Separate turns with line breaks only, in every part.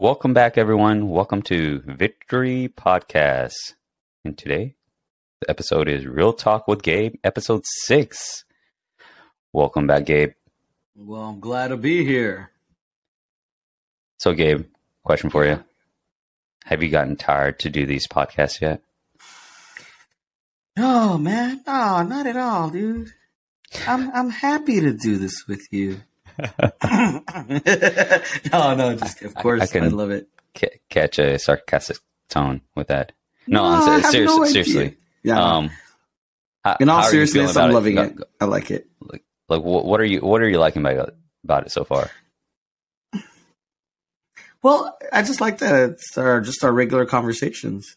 Welcome back, everyone. Welcome to Victory Podcast. And today, the episode is Real Talk with Gabe, episode six. Welcome back, Gabe.
Well, I'm glad to be here.
So, Gabe, question for you. Have you gotten tired to do these podcasts yet?
No, man. No, not at all, dude. I'm I'm happy to do this with you. no, no, just of course, I, I, can I love it.
C- catch a sarcastic tone with that. No, no I'm seriously, no seriously.
Yeah. Um, how, In all seriousness, I'm loving it? it. I like it.
Like, like what, what are you what are you liking about about it so far?
Well, I just like that it's our just our regular conversations.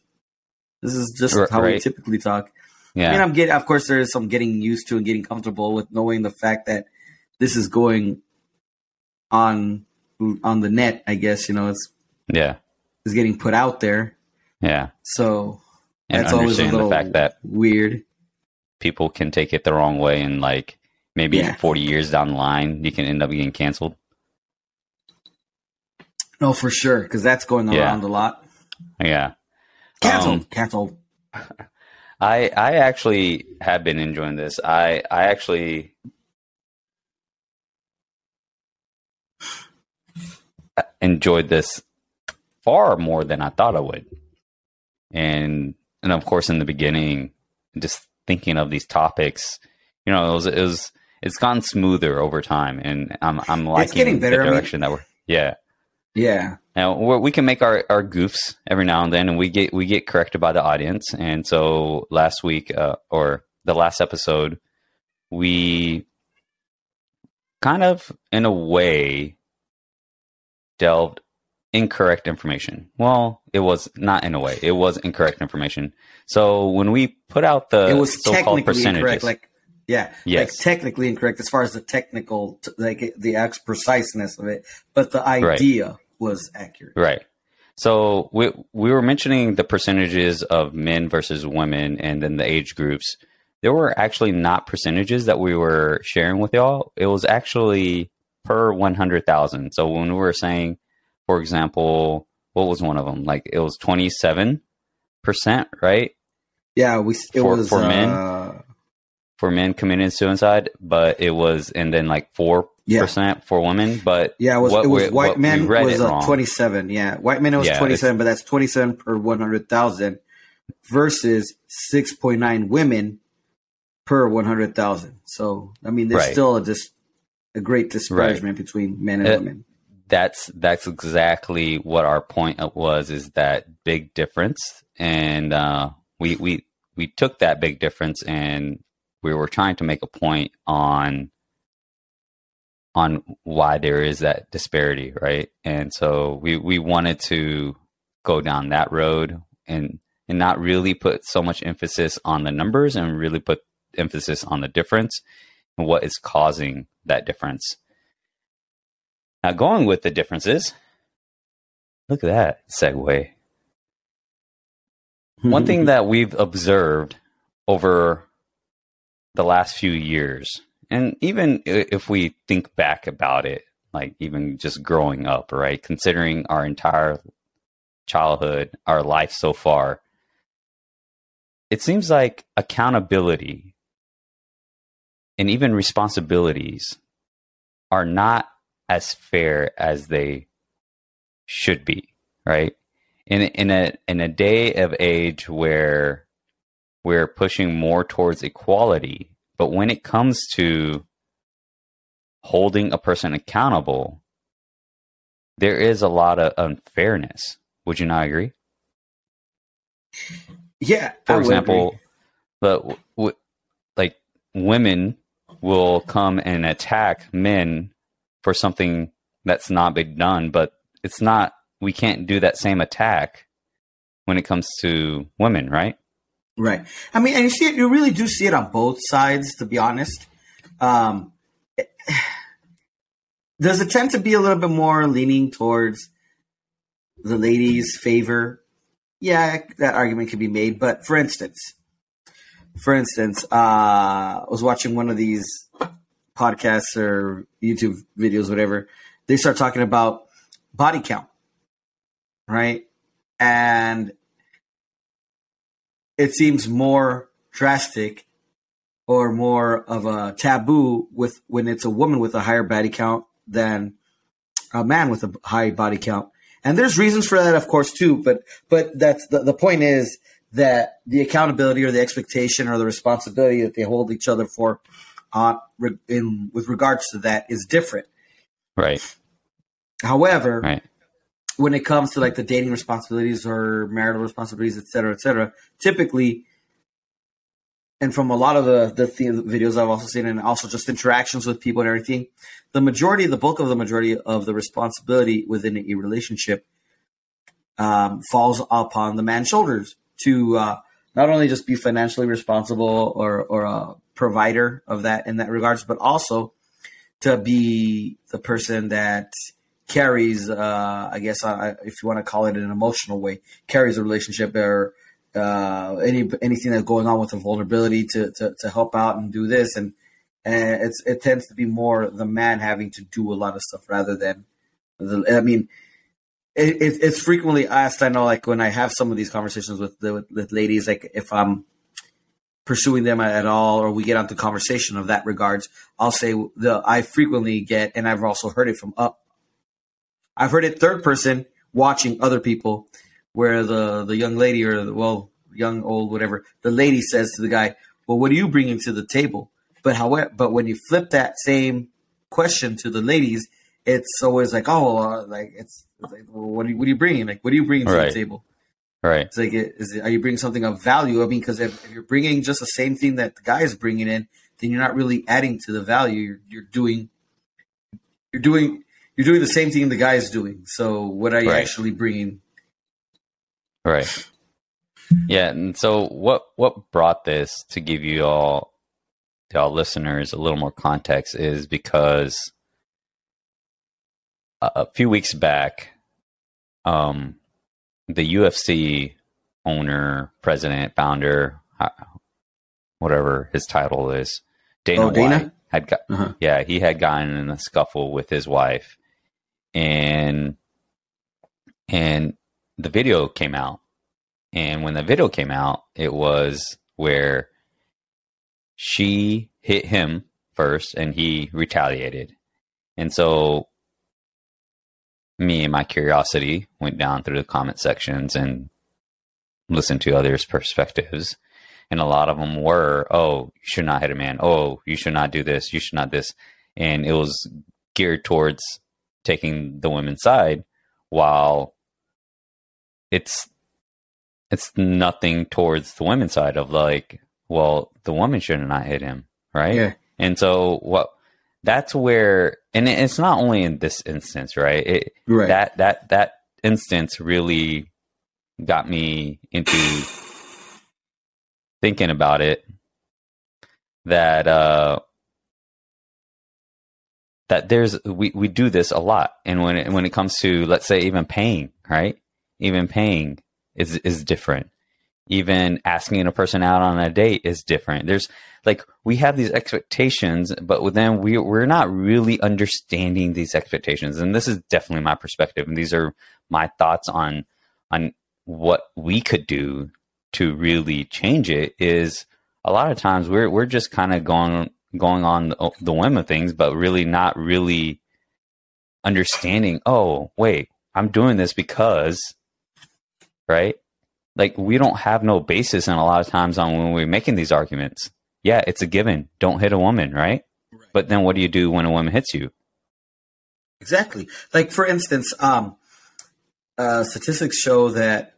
This is just how we typically talk. Yeah. I mean, I'm getting, of course, there is some getting used to and getting comfortable with knowing the fact that this is going on on the net. I guess you know it's
yeah,
is getting put out there.
Yeah.
So and that's always a little the fact that weird.
People can take it the wrong way, and like maybe yeah. 40 years down the line, you can end up getting canceled.
No, for sure, because that's going yeah. around a lot.
Yeah.
Canceled. Um, canceled.
I I actually have been enjoying this. I I actually enjoyed this far more than I thought I would. And and of course in the beginning, just thinking of these topics, you know, it was it was it's gone smoother over time and I'm I'm liking it's getting better. the direction I mean, that we're yeah.
Yeah.
Now we can make our, our goofs every now and then, and we get we get corrected by the audience. And so last week, uh, or the last episode, we kind of, in a way, delved incorrect information. Well, it was not in a way; it was incorrect information. So when we put out the
it was
so-called
percentages, incorrect, like yeah, yes. like technically incorrect as far as the technical, like the ex preciseness of it, but the idea right. was accurate.
Right. So we we were mentioning the percentages of men versus women, and then the age groups. There were actually not percentages that we were sharing with y'all. It was actually per one hundred thousand. So when we were saying, for example, what was one of them? Like it was twenty seven percent, right?
Yeah, we it
for,
was
for men. Uh, for men committing suicide, but it was and then like four percent for women. But
yeah, it was, it was white men was uh, twenty seven. Yeah, white men it was yeah, twenty seven, but that's twenty seven per one hundred thousand versus six point nine women per one hundred thousand. So I mean, there's right. still a just a great disparagement right. between men and it, women.
That's that's exactly what our point was. Is that big difference, and uh, we we we took that big difference and we were trying to make a point on on why there is that disparity, right? And so we we wanted to go down that road and and not really put so much emphasis on the numbers and really put emphasis on the difference what is causing that difference. Now going with the differences, look at that segue. One thing that we've observed over the last few years, and even if we think back about it, like even just growing up, right? Considering our entire childhood, our life so far, it seems like accountability and even responsibilities are not as fair as they should be, right? In in a in a day of age where we're pushing more towards equality. But when it comes to holding a person accountable, there is a lot of unfairness. Would you not agree?
Yeah.
For example, but w- w- like women will come and attack men for something that's not been done, but it's not. We can't do that same attack when it comes to women, right?
Right. I mean, and you see it, you really do see it on both sides, to be honest. Um, does it tend to be a little bit more leaning towards the ladies' favor? Yeah, that argument could be made. But for instance, for instance, uh, I was watching one of these podcasts or YouTube videos, whatever. They start talking about body count. right? And it seems more drastic or more of a taboo with when it's a woman with a higher body count than a man with a high body count. And there's reasons for that, of course, too. But but that's the, the point is that the accountability or the expectation or the responsibility that they hold each other for uh, in with regards to that is different.
Right.
However,
right.
when it comes to like the dating responsibilities or marital responsibilities, et cetera, et cetera, typically, and from a lot of the, the, the videos I've also seen, and also just interactions with people and everything, the majority, the bulk of the majority of the responsibility within a relationship um, falls upon the man's shoulders to uh, not only just be financially responsible or or a provider of that in that regards, but also to be the person that carries, uh, I guess, uh, if you want to call it in an emotional way, carries a relationship or uh, any anything that's going on with the vulnerability to, to, to help out and do this, and and it tends to be more the man having to do a lot of stuff rather than the. I mean, it, it, it's frequently asked. I know, like when I have some of these conversations with the with, with ladies, like if I'm pursuing them at all, or we get onto conversation of that regards, I'll say the I frequently get, and I've also heard it from up. I've heard it third person watching other people, where the the young lady or the, well young old whatever the lady says to the guy, "Well, what are you bringing to the table?" But however, but when you flip that same question to the ladies, it's always like, "Oh, uh, like it's, it's like, well, what are you what are you bringing? Like, what are you bringing to right. the table?"
Right.
It's like, is it, are you bringing something of value? I mean, because if, if, you're bringing just the same thing that the guy is bringing in, then you're not really adding to the value. You're, you're doing, you're doing, you're doing the same thing the guy is doing. So what are you right. actually bringing?
Right. Yeah. And so what, what brought this to give you all, to all listeners a little more context is because a, few weeks back, um, the UFC owner, president, founder, whatever his title is, Dana, oh, Dana? White had got, uh-huh. yeah, he had gotten in a scuffle with his wife, and and the video came out, and when the video came out, it was where she hit him first, and he retaliated, and so me and my curiosity went down through the comment sections and listened to others' perspectives. And a lot of them were, oh, you should not hit a man. Oh, you should not do this. You should not this. And it was geared towards taking the women's side while it's it's nothing towards the women's side of like, well, the woman should not hit him, right? Yeah. And so what that's where and it's not only in this instance right? It, right. that that that instance really got me into thinking about it that uh that there's we, we do this a lot. And when it when it comes to let's say even paying right? Even paying is is different even asking a person out on a date is different there's like we have these expectations, but then we we're not really understanding these expectations. And this is definitely my perspective, and these are my thoughts on on what we could do to really change it. Is a lot of times we're we're just kind of going going on the, the whim of things, but really not really understanding. Oh, wait, I'm doing this because, right? Like we don't have no basis, and a lot of times on when we're making these arguments yeah, it's a given. Don't hit a woman, right? right? But then what do you do when a woman hits you?
Exactly. Like for instance, um, uh, statistics show that,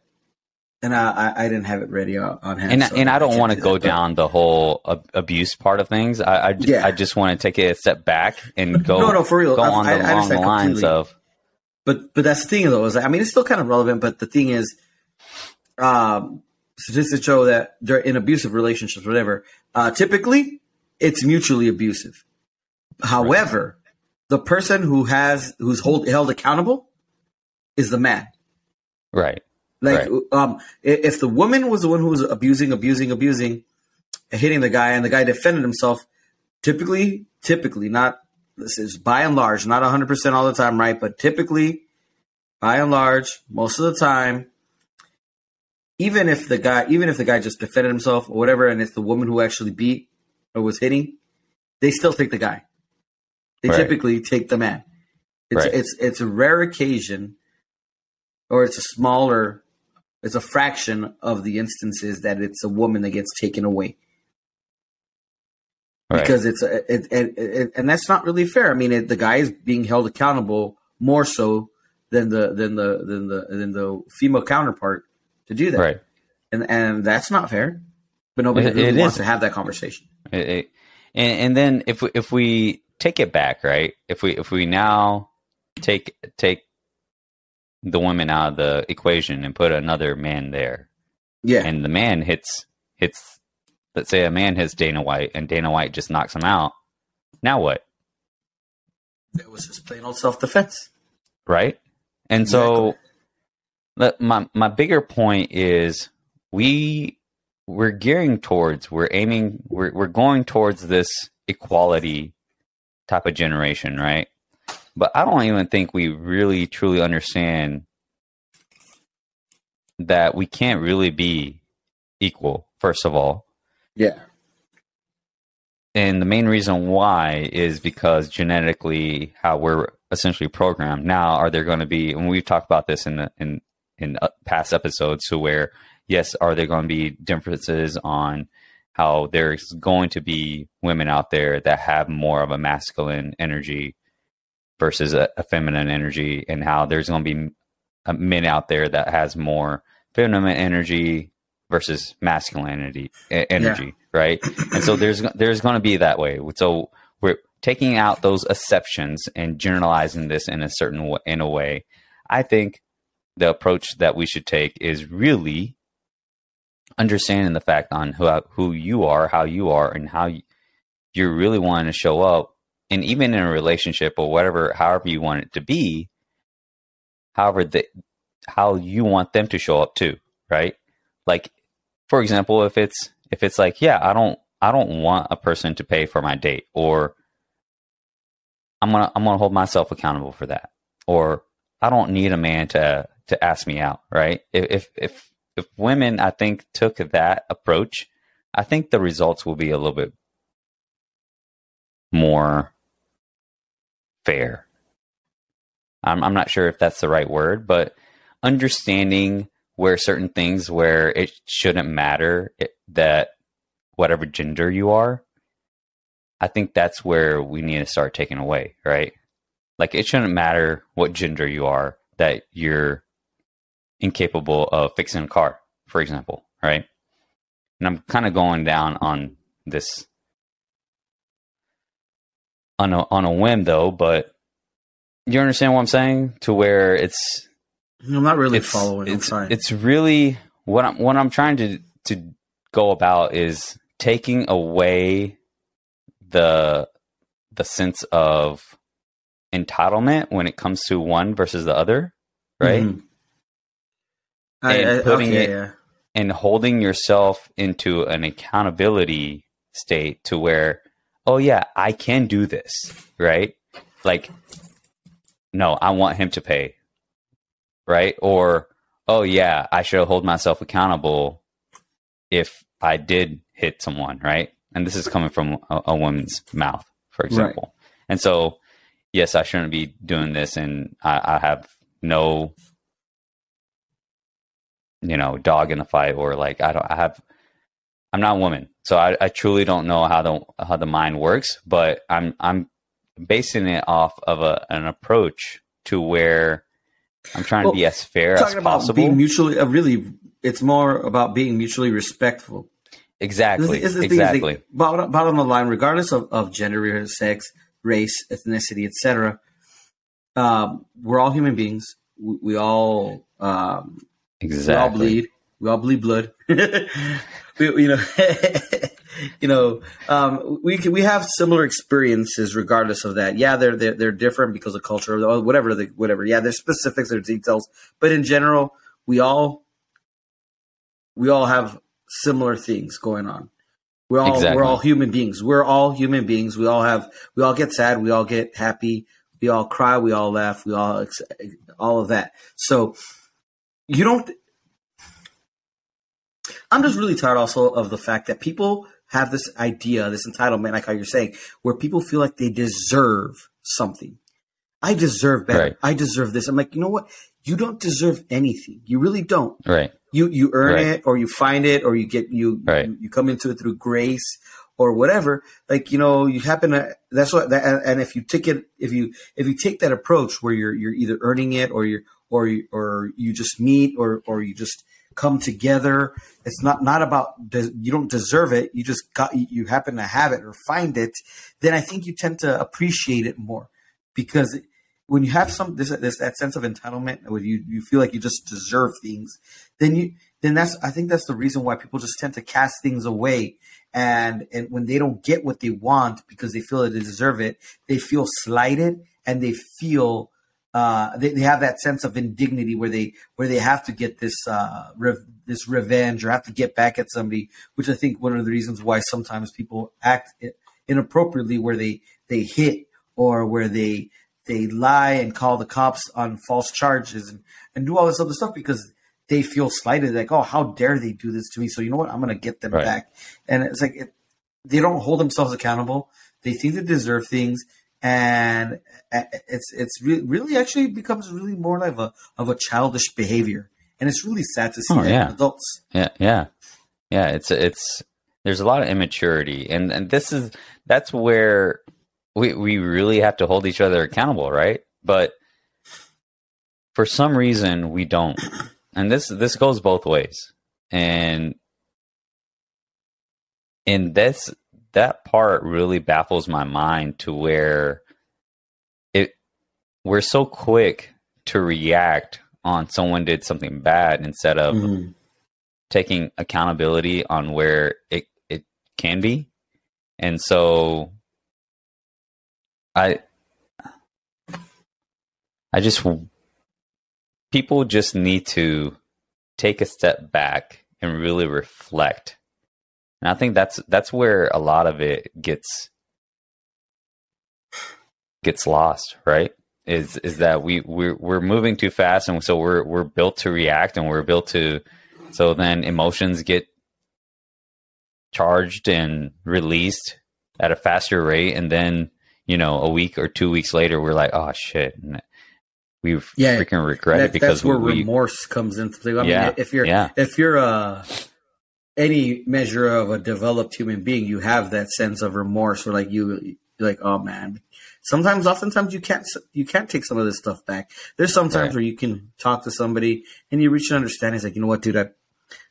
and I, I didn't have it ready on hand.
And, so and I don't want to go that, down the whole abuse part of things. I, I, yeah. I just want to take it a step back and go.
no, no, for real.
Go on I, the, along the lines of.
But but that's the thing though. Is I mean, it's still kind of relevant. But the thing is, um, statistics show that they're in abusive relationships, whatever. Uh, typically, it's mutually abusive. However, right. the person who has who's hold, held accountable is the man.
Right.
Like, right. um, if the woman was the one who was abusing, abusing, abusing, hitting the guy, and the guy defended himself, typically, typically, not this is by and large, not 100% all the time, right? But typically, by and large, most of the time, even if the guy, even if the guy just defended himself or whatever, and it's the woman who actually beat or was hitting, they still take the guy. They right. typically take the man. It's right. it's it's a rare occasion, or it's a smaller, it's a fraction of the instances that it's a woman that gets taken away. Right. Because it's a, it, it, it, and that's not really fair. I mean, the guy is being held accountable more so than the than the than the than the female counterpart to do that.
Right.
And and that's not fair. But nobody it, really it wants is. to have that conversation.
It, and, and then if we, if we take it back, right? If we if we now take take the women out of the equation and put another man there,
yeah,
and the man hits hits, let's say a man hits Dana White and Dana White just knocks him out. Now what?
It was just plain old self defense,
right? And exactly. so, my my bigger point is we we're gearing towards we're aiming we're we're going towards this equality type of generation, right? But I don't even think we really truly understand that we can't really be equal, first of all.
Yeah.
And the main reason why is because genetically how we're essentially programmed. Now, are there going to be, and we've talked about this in the, in in past episodes, to where yes, are there going to be differences on how there's going to be women out there that have more of a masculine energy versus a, a feminine energy, and how there's going to be men out there that has more feminine energy versus masculinity energy, yeah. right? And so there's there's going to be that way. So we're taking out those exceptions and generalizing this in a certain way, in a way. I think the approach that we should take is really understanding the fact on who who you are, how you are, and how you're really wanting to show up, and even in a relationship or whatever, however you want it to be, however the how you want them to show up too, right? Like, for example, if it's if it's like, yeah, I don't I don't want a person to pay for my date, or I'm gonna I'm gonna hold myself accountable for that, or I don't need a man to to ask me out, right? If if if women, I think, took that approach, I think the results will be a little bit more fair. I'm, I'm not sure if that's the right word, but understanding where certain things where it shouldn't matter it, that whatever gender you are, I think that's where we need to start taking away, right? Like it shouldn't matter what gender you are, that you're incapable of fixing a car, for example, right? And I'm kind of going down on this on a on a whim though, but you understand what I'm saying? To where it's
I'm not really it's, following.
It's, it's really what I'm what I'm trying to to go about is taking away the the sense of entitlement when it comes to one versus the other, right? Mm-hmm and I, I, putting okay, it yeah. and holding yourself into an accountability state to where, oh yeah, I can do this, right? Like, no, I want him to pay, right? Or, oh yeah, I should hold myself accountable if I did hit someone, right? And this is coming from a, a woman's mouth, for example. Right. And so, yes, I shouldn't be doing this, and I, I have no you know dog in the fight or like I don't I have I'm not a woman, so I, I truly don't know how the how the mind works. But I'm I'm basing it off of a, an approach to where I'm trying well, to be as fair as possible.
being mutually, uh, really, it's more about being mutually respectful.
Exactly. This, this exactly.
bottom, bottom of the line, regardless of, of gender, sex, race, ethnicity, etc., um, we're all human beings. We, we all um,
Exactly.
We all bleed. We all bleed blood. we, you know, you know, um, we we have similar experiences regardless of that. Yeah, they're they're, they're different because of culture or whatever. The, whatever. Yeah, there's specifics, there's details, but in general, we all we all have similar things going on. We're all exactly. we're all human beings. We're all human beings. We all have we all get sad. We all get happy. We all cry. We all laugh. We all all of that. So you don't. I'm just really tired also of the fact that people have this idea, this entitlement, like how you're saying, where people feel like they deserve something. I deserve better. Right. I deserve this. I'm like, you know what? You don't deserve anything. You really don't.
Right.
You you earn right. it, or you find it, or you get you, right. you you come into it through grace or whatever. Like you know, you happen to. That's what. That, and if you take it, if you if you take that approach where you're you're either earning it, or you're or or you just meet, or or you just come together. It's not not about you don't deserve it. You just got you happen to have it or find it. Then I think you tend to appreciate it more because when you have some this, this that sense of entitlement where you you feel like you just deserve things, then you then that's I think that's the reason why people just tend to cast things away and and when they don't get what they want because they feel that they deserve it, they feel slighted and they feel uh, they, they have that sense of indignity where they where they have to get this uh, rev- this revenge or have to get back at somebody, which I think one of the reasons why sometimes people act inappropriately, where they they hit or where they they lie and call the cops on false charges and, and do all this other stuff because they feel slighted, like oh how dare they do this to me? So you know what, I'm gonna get them right. back, and it's like it, they don't hold themselves accountable. They think they deserve things and it's it's re- really actually becomes really more like a of a childish behavior, and it's really sad to see oh, yeah. adults.
Yeah, yeah, yeah. It's it's there's a lot of immaturity, and and this is that's where we we really have to hold each other accountable, right? But for some reason we don't, and this this goes both ways, and and this that part really baffles my mind to where it we're so quick to react on someone did something bad instead of mm-hmm. taking accountability on where it it can be. And so I I just people just need to take a step back and really reflect and I think that's that's where a lot of it gets gets lost, right? Is is that we we're we're moving too fast and so we're we're built to react and we're built to so then emotions get charged and released at a faster rate and then you know a week or two weeks later we're like oh shit we've yeah, freaking regret that, it because
that's where we, remorse comes into play. I yeah, mean, if you're yeah. if you're uh any measure of a developed human being, you have that sense of remorse, or like you, like, oh man. Sometimes, oftentimes, you can't you can't take some of this stuff back. There's sometimes right. where you can talk to somebody and you reach an understanding. It's like, you know what, dude, I,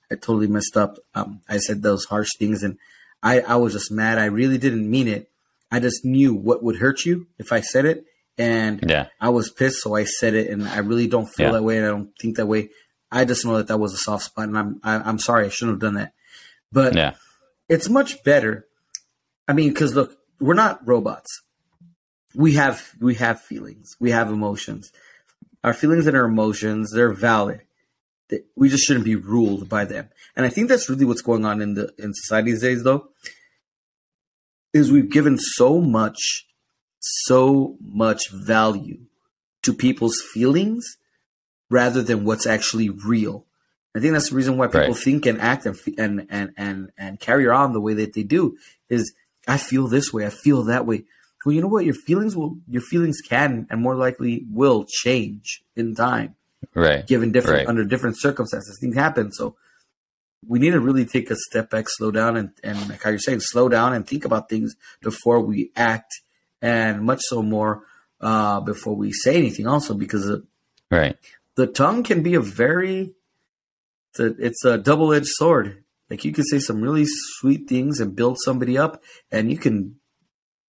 I totally messed up. Um, I said those harsh things, and I, I was just mad. I really didn't mean it. I just knew what would hurt you if I said it, and yeah. I was pissed, so I said it. And I really don't feel yeah. that way, and I don't think that way. I just know that that was a soft spot, and I'm I, am i am sorry. I shouldn't have done that. But yeah. it's much better. I mean, because look, we're not robots. We have we have feelings. We have emotions. Our feelings and our emotions they're valid. We just shouldn't be ruled by them. And I think that's really what's going on in the in society these days, though. Is we've given so much, so much value to people's feelings rather than what's actually real. I think that's the reason why people right. think and act and, and and and and carry on the way that they do. Is I feel this way, I feel that way. Well, you know what? Your feelings will, your feelings can and more likely will change in time,
right?
Given different right. under different circumstances, things happen. So we need to really take a step back, slow down, and and like how you're saying, slow down and think about things before we act, and much so more uh, before we say anything. Also, because of,
right,
the tongue can be a very it's a, it's a double edged sword. Like you can say some really sweet things and build somebody up, and you can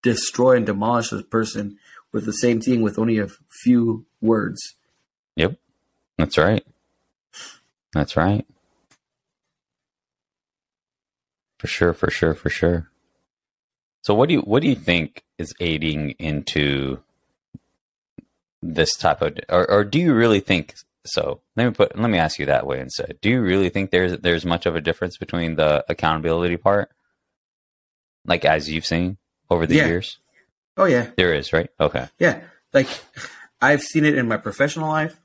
destroy and demolish a person with the same thing with only a few words.
Yep, that's right. That's right. For sure, for sure, for sure. So what do you what do you think is aiding into this type of or, or do you really think so let me put let me ask you that way instead. Do you really think there's there's much of a difference between the accountability part, like as you've seen over the yeah. years?
Oh yeah,
there is, right? Okay.
Yeah, like I've seen it in my professional life.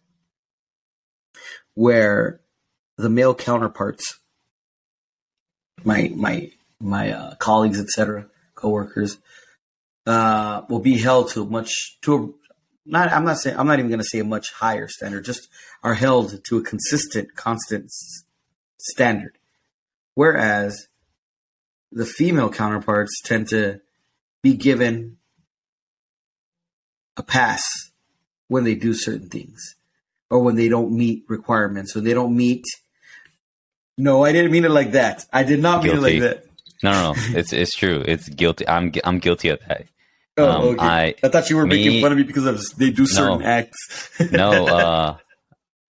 where the male counterparts, my my my uh, colleagues, etc., coworkers, uh, will be held to much to a not. I'm not saying I'm not even going to say a much higher standard. Just are held to a consistent, constant s- standard, whereas the female counterparts tend to be given a pass when they do certain things or when they don't meet requirements or they don't meet no i didn't mean it like that i did not guilty. mean it like that
no no no it's it's true it's guilty i'm i'm guilty of that
oh um, okay I, I thought you were me, making fun of me because of they do certain no, acts
no uh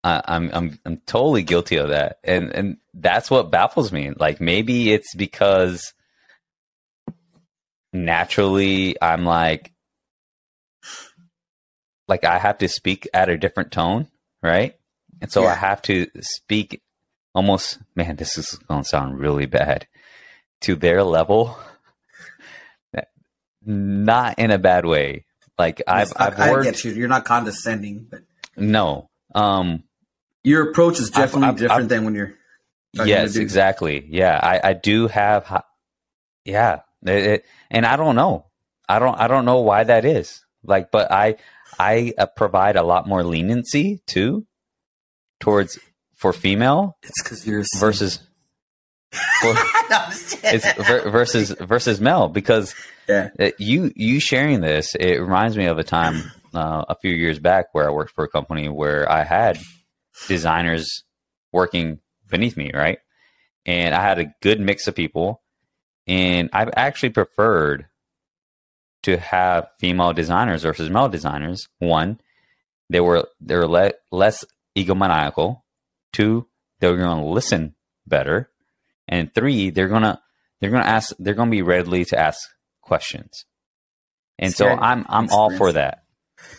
I, I'm I'm I'm totally guilty of that, and and that's what baffles me. Like maybe it's because naturally I'm like like I have to speak at a different tone, right? And so yeah. I have to speak almost man, this is gonna sound really bad to their level. Not in a bad way. Like I've I've
I, worked, I get you. You're not condescending, but
no. Um
your approach is definitely I've, different I've, than when you're
yes exactly yeah i i do have yeah it, it, and I don't know. I don't I don't know why that is. Like, but I I uh, provide a lot more leniency too towards for female.
It's because you're
versus. For, it's versus versus male because
yeah.
you you sharing this it reminds me of a time uh, a few years back where I worked for a company where I had designers working beneath me right and I had a good mix of people and I've actually preferred to have female designers versus male designers. One, they were they're le- less egomaniacal. Two, they're going to listen better, and three, they're gonna they're gonna ask they're gonna be readily to ask questions. And so I'm I'm all for that.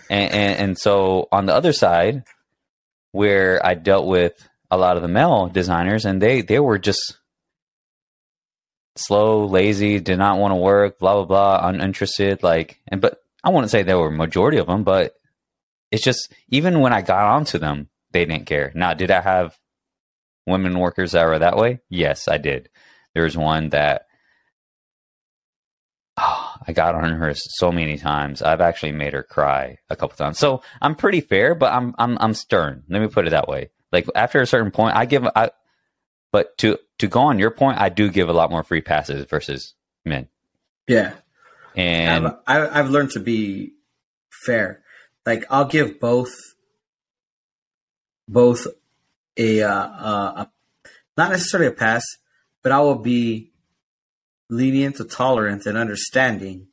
And, and and so on the other side, where I dealt with a lot of the male designers, and they they were just slow, lazy, did not want to work, blah blah blah, uninterested. Like, and but I wouldn't say there were majority of them, but it's just even when I got onto them, they didn't care. Now, did I have women workers that were that way? Yes, I did. There was one that oh, I got on her so many times. I've actually made her cry a couple times. So I'm pretty fair, but I'm I'm I'm stern. Let me put it that way. Like after a certain point, I give I but to to go on your point, I do give a lot more free passes versus men.
Yeah,
and
I've, I've learned to be fair. Like I'll give both both a, uh, uh, a not necessarily a pass, but I will be lenient to tolerant and understanding.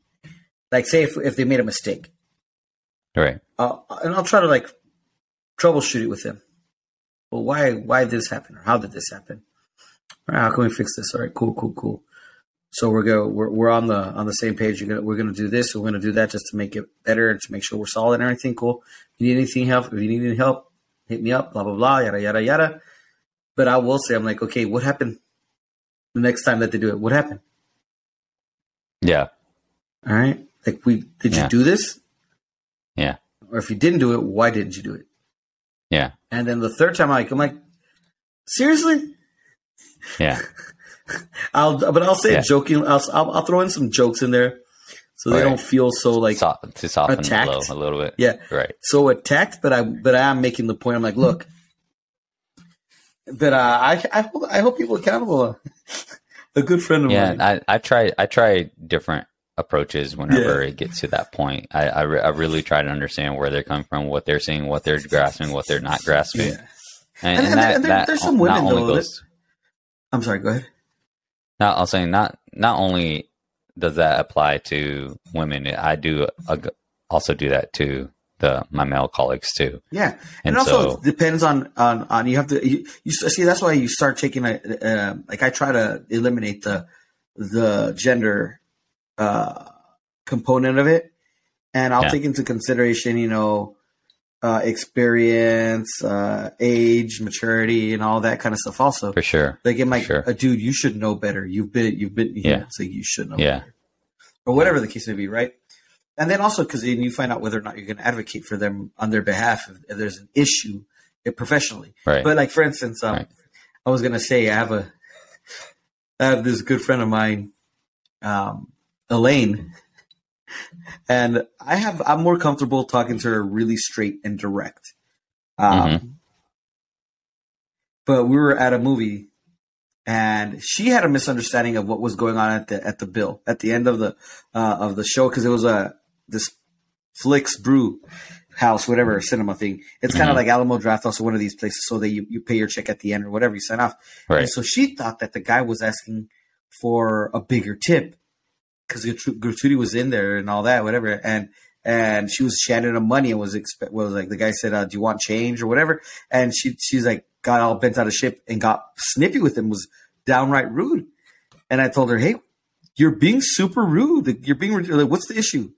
Like, say if if they made a mistake,
right?
Uh, and I'll try to like troubleshoot it with them. Well, why why did this happen or how did this happen? right, how can we fix this? All right, cool, cool, cool. So we're go we're, we're on the on the same page. Gonna, we're gonna do this. We're gonna do that just to make it better and to make sure we're solid and everything. Cool. If you need anything help, if you need any help, hit me up. Blah blah blah. Yada yada yada. But I will say, I'm like, okay, what happened the next time that they do it? What happened?
Yeah.
All right. Like we did you do this?
Yeah.
Or if you didn't do it, why didn't you do it?
Yeah.
And then the third time, I'm like, I'm like, seriously?
Yeah.
I'll, but I'll say yeah. joking. I'll, I'll, I'll, throw in some jokes in there, so they don't feel so like
so, to soften attacked. a little bit.
Yeah,
right.
So attacked, but I but I am making the point. I'm like, look, that uh, I I hope I hope people accountable. a good friend of
yeah,
mine.
Yeah, I, I try I try different approaches whenever yeah. it gets to that point. I I, re- I, really try to understand where they're coming from, what they're seeing, what they're grasping, what they're not grasping. Yeah. And, and, and, that, and there, that there's some women though, goes,
I'm sorry. Go ahead.
Now, I'll say not not only does that apply to women, I do also do that to the my male colleagues too.
Yeah, and, and also so, depends on, on on you have to you, you see that's why you start taking a uh, like I try to eliminate the the gender uh, component of it, and I'll yeah. take into consideration you know uh, experience, uh, age, maturity, and all that kind of stuff. Also,
for sure.
Like, it might,
sure.
Uh, dude, you should know better. You've been, you've been,
yeah.
Know, so you should know,
yeah,
better. or whatever the case may be, right? And then also because then you find out whether or not you're going to advocate for them on their behalf if, if there's an issue professionally.
Right.
But like for instance, um, right. I was gonna say I have a I have this good friend of mine, um, Elaine, and I have I'm more comfortable talking to her really straight and direct. Um, mm-hmm. But we were at a movie, and she had a misunderstanding of what was going on at the at the bill at the end of the uh, of the show because it was a this Flix Brew house, whatever cinema thing. It's kind of mm-hmm. like Alamo Drafthouse or one of these places, so that you, you pay your check at the end or whatever you sign off. Right. And so she thought that the guy was asking for a bigger tip because gratuity was in there and all that, whatever. And and she was handed him money and was was like the guy said, uh, "Do you want change or whatever?" And she she's like got all bent out of shape and got snippy with him, was downright rude. And I told her, "Hey, you're being super rude. You're being like, what's the issue?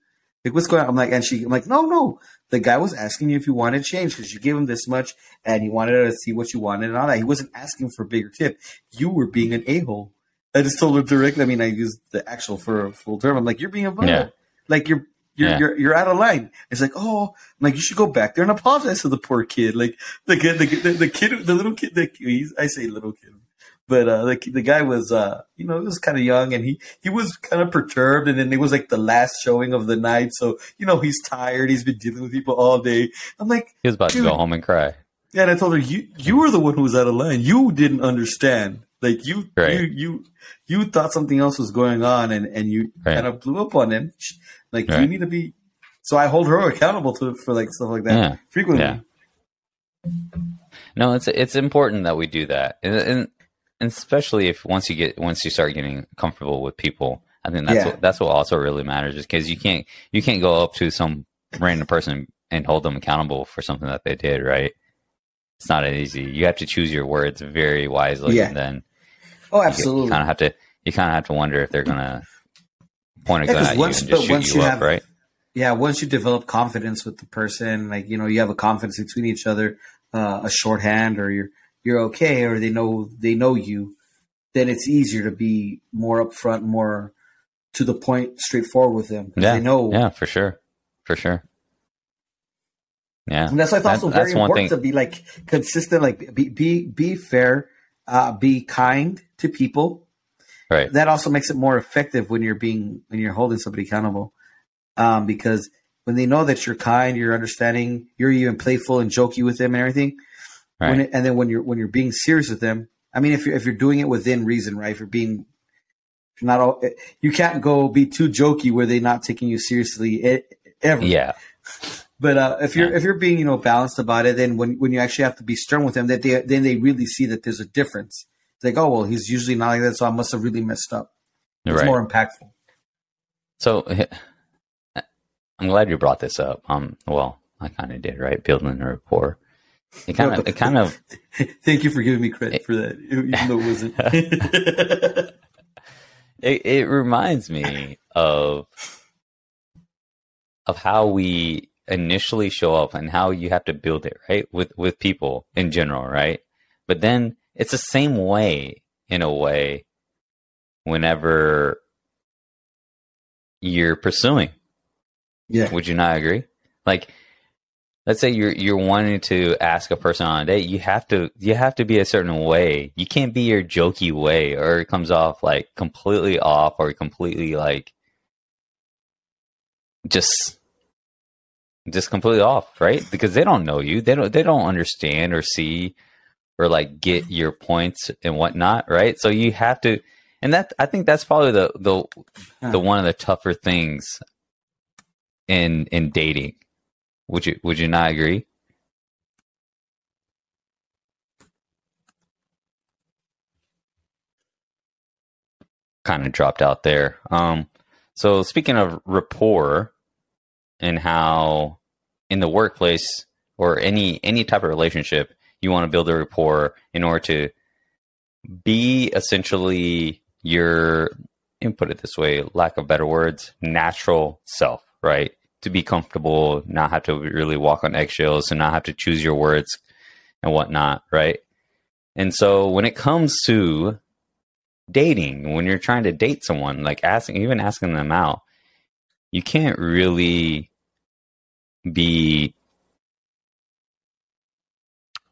Like, what's going on?" I'm like, and she, I'm like, "No, no, the guy was asking you if you wanted change because you gave him this much and he wanted to see what you wanted and all that. He wasn't asking for a bigger tip. You were being an a hole." I just told her directly. I mean, I used the actual for a full term. I'm like, "You're being a butthole. Yeah. Like you're you're, yeah. you're you're out of line. It's like, oh, I'm like you should go back there and apologize to the poor kid. Like the kid, the, the, the kid, the little kid. The, I say little kid, but uh, the the guy was, uh, you know, he was kind of young and he he was kind of perturbed. And then it was like the last showing of the night, so you know he's tired. He's been dealing with people all day. I'm like,
he was about to go home and cry.
Yeah, and I told her, you you were the one who was out of line. You didn't understand. Like you, right. you, you, you thought something else was going on, and and you right. kind of blew up on him. Like right. you need to be. So I hold her accountable to for like stuff like that yeah. frequently. Yeah.
No, it's it's important that we do that, and, and, and especially if once you get once you start getting comfortable with people, I think that's yeah. what that's what also really matters, is because you can't you can't go up to some random person and hold them accountable for something that they did, right? It's not easy. You have to choose your words very wisely, yeah. and then
oh, absolutely,
you kind of have to you kind of have to wonder if they're gonna point a gun at once, you and just shoot you, you up, have, right?
Yeah, once you develop confidence with the person, like you know, you have a confidence between each other, uh, a shorthand, or you're you're okay, or they know they know you, then it's easier to be more upfront, more to the point, straightforward with them.
Yeah,
they know.
Yeah, for sure, for sure. Yeah,
and that's why it's also that, very important to be like consistent, like be be be fair, uh, be kind to people,
Right.
That also makes it more effective when you're being when you're holding somebody accountable, um, because when they know that you're kind, you're understanding, you're even playful and jokey with them and everything. Right. It, and then when you're when you're being serious with them, I mean, if you're if you're doing it within reason, right? If you're being if you're not all, you can't go be too jokey where they're not taking you seriously ever.
Yeah.
But uh, if you're yeah. if you're being you know balanced about it, then when when you actually have to be stern with them, that they then they really see that there's a difference like, oh well, he's usually not like that, so I must have really messed up. It's right. more impactful.
So I'm glad you brought this up. Um, well, I kind of did, right? Building a rapport. It kind of, it kind of.
Thank you for giving me credit for that, even though it wasn't.
it, it reminds me of of how we initially show up and how you have to build it, right? With with people in general, right? But then it's the same way in a way whenever you're pursuing.
Yeah.
Would you not agree? Like let's say you're you're wanting to ask a person on a date, you have to you have to be a certain way. You can't be your jokey way or it comes off like completely off or completely like just just completely off, right? Because they don't know you. They don't they don't understand or see or like get your points and whatnot, right? So you have to, and that I think that's probably the the the one of the tougher things in in dating. Would you would you not agree? Kind of dropped out there. Um, so speaking of rapport and how in the workplace or any any type of relationship you want to build a rapport in order to be essentially your and put it this way, lack of better words, natural self, right? To be comfortable, not have to really walk on eggshells and not have to choose your words and whatnot, right? And so when it comes to dating, when you're trying to date someone, like asking, even asking them out, you can't really be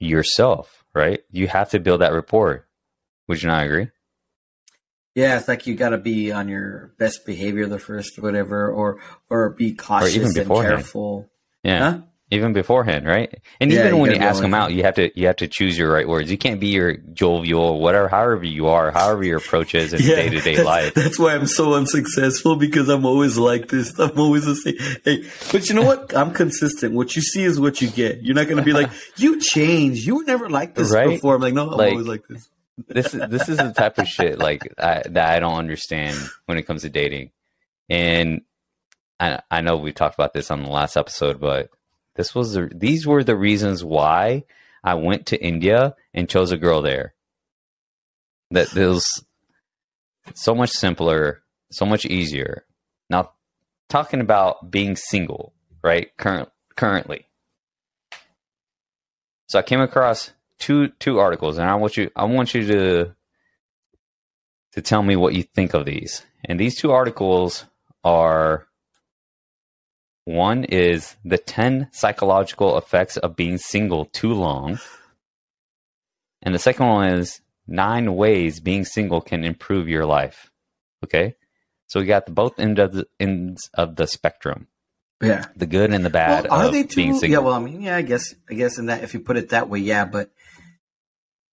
yourself, right? You have to build that rapport. Would you not agree?
Yeah, it's like you got to be on your best behavior the first, whatever, or or be cautious or and careful.
Yeah, huh? Even beforehand, right? And yeah, even when you ask them out, you have to you have to choose your right words. You can't be your jovial, whatever, however you are, however your approach is in day to day life.
That's why I'm so unsuccessful because I'm always like this. I'm always the same. Hey, but you know what? I'm consistent. What you see is what you get. You're not going to be like you change. You were never like this right? before. I'm like, no, I'm like, always like this.
this is this is the type of shit like I, that I don't understand when it comes to dating, and I I know we talked about this on the last episode, but this was the, these were the reasons why I went to India and chose a girl there. That it was so much simpler, so much easier. Now, talking about being single, right? Current currently. So I came across two two articles, and I want you I want you to to tell me what you think of these. And these two articles are one is the 10 psychological effects of being single too long. And the second one is nine ways being single can improve your life. Okay. So we got the both ends of the, ends of the spectrum.
Yeah.
The good and the bad. Well, are they too?
Yeah. Well, I mean, yeah, I guess, I guess in that, if you put it that way, yeah, but,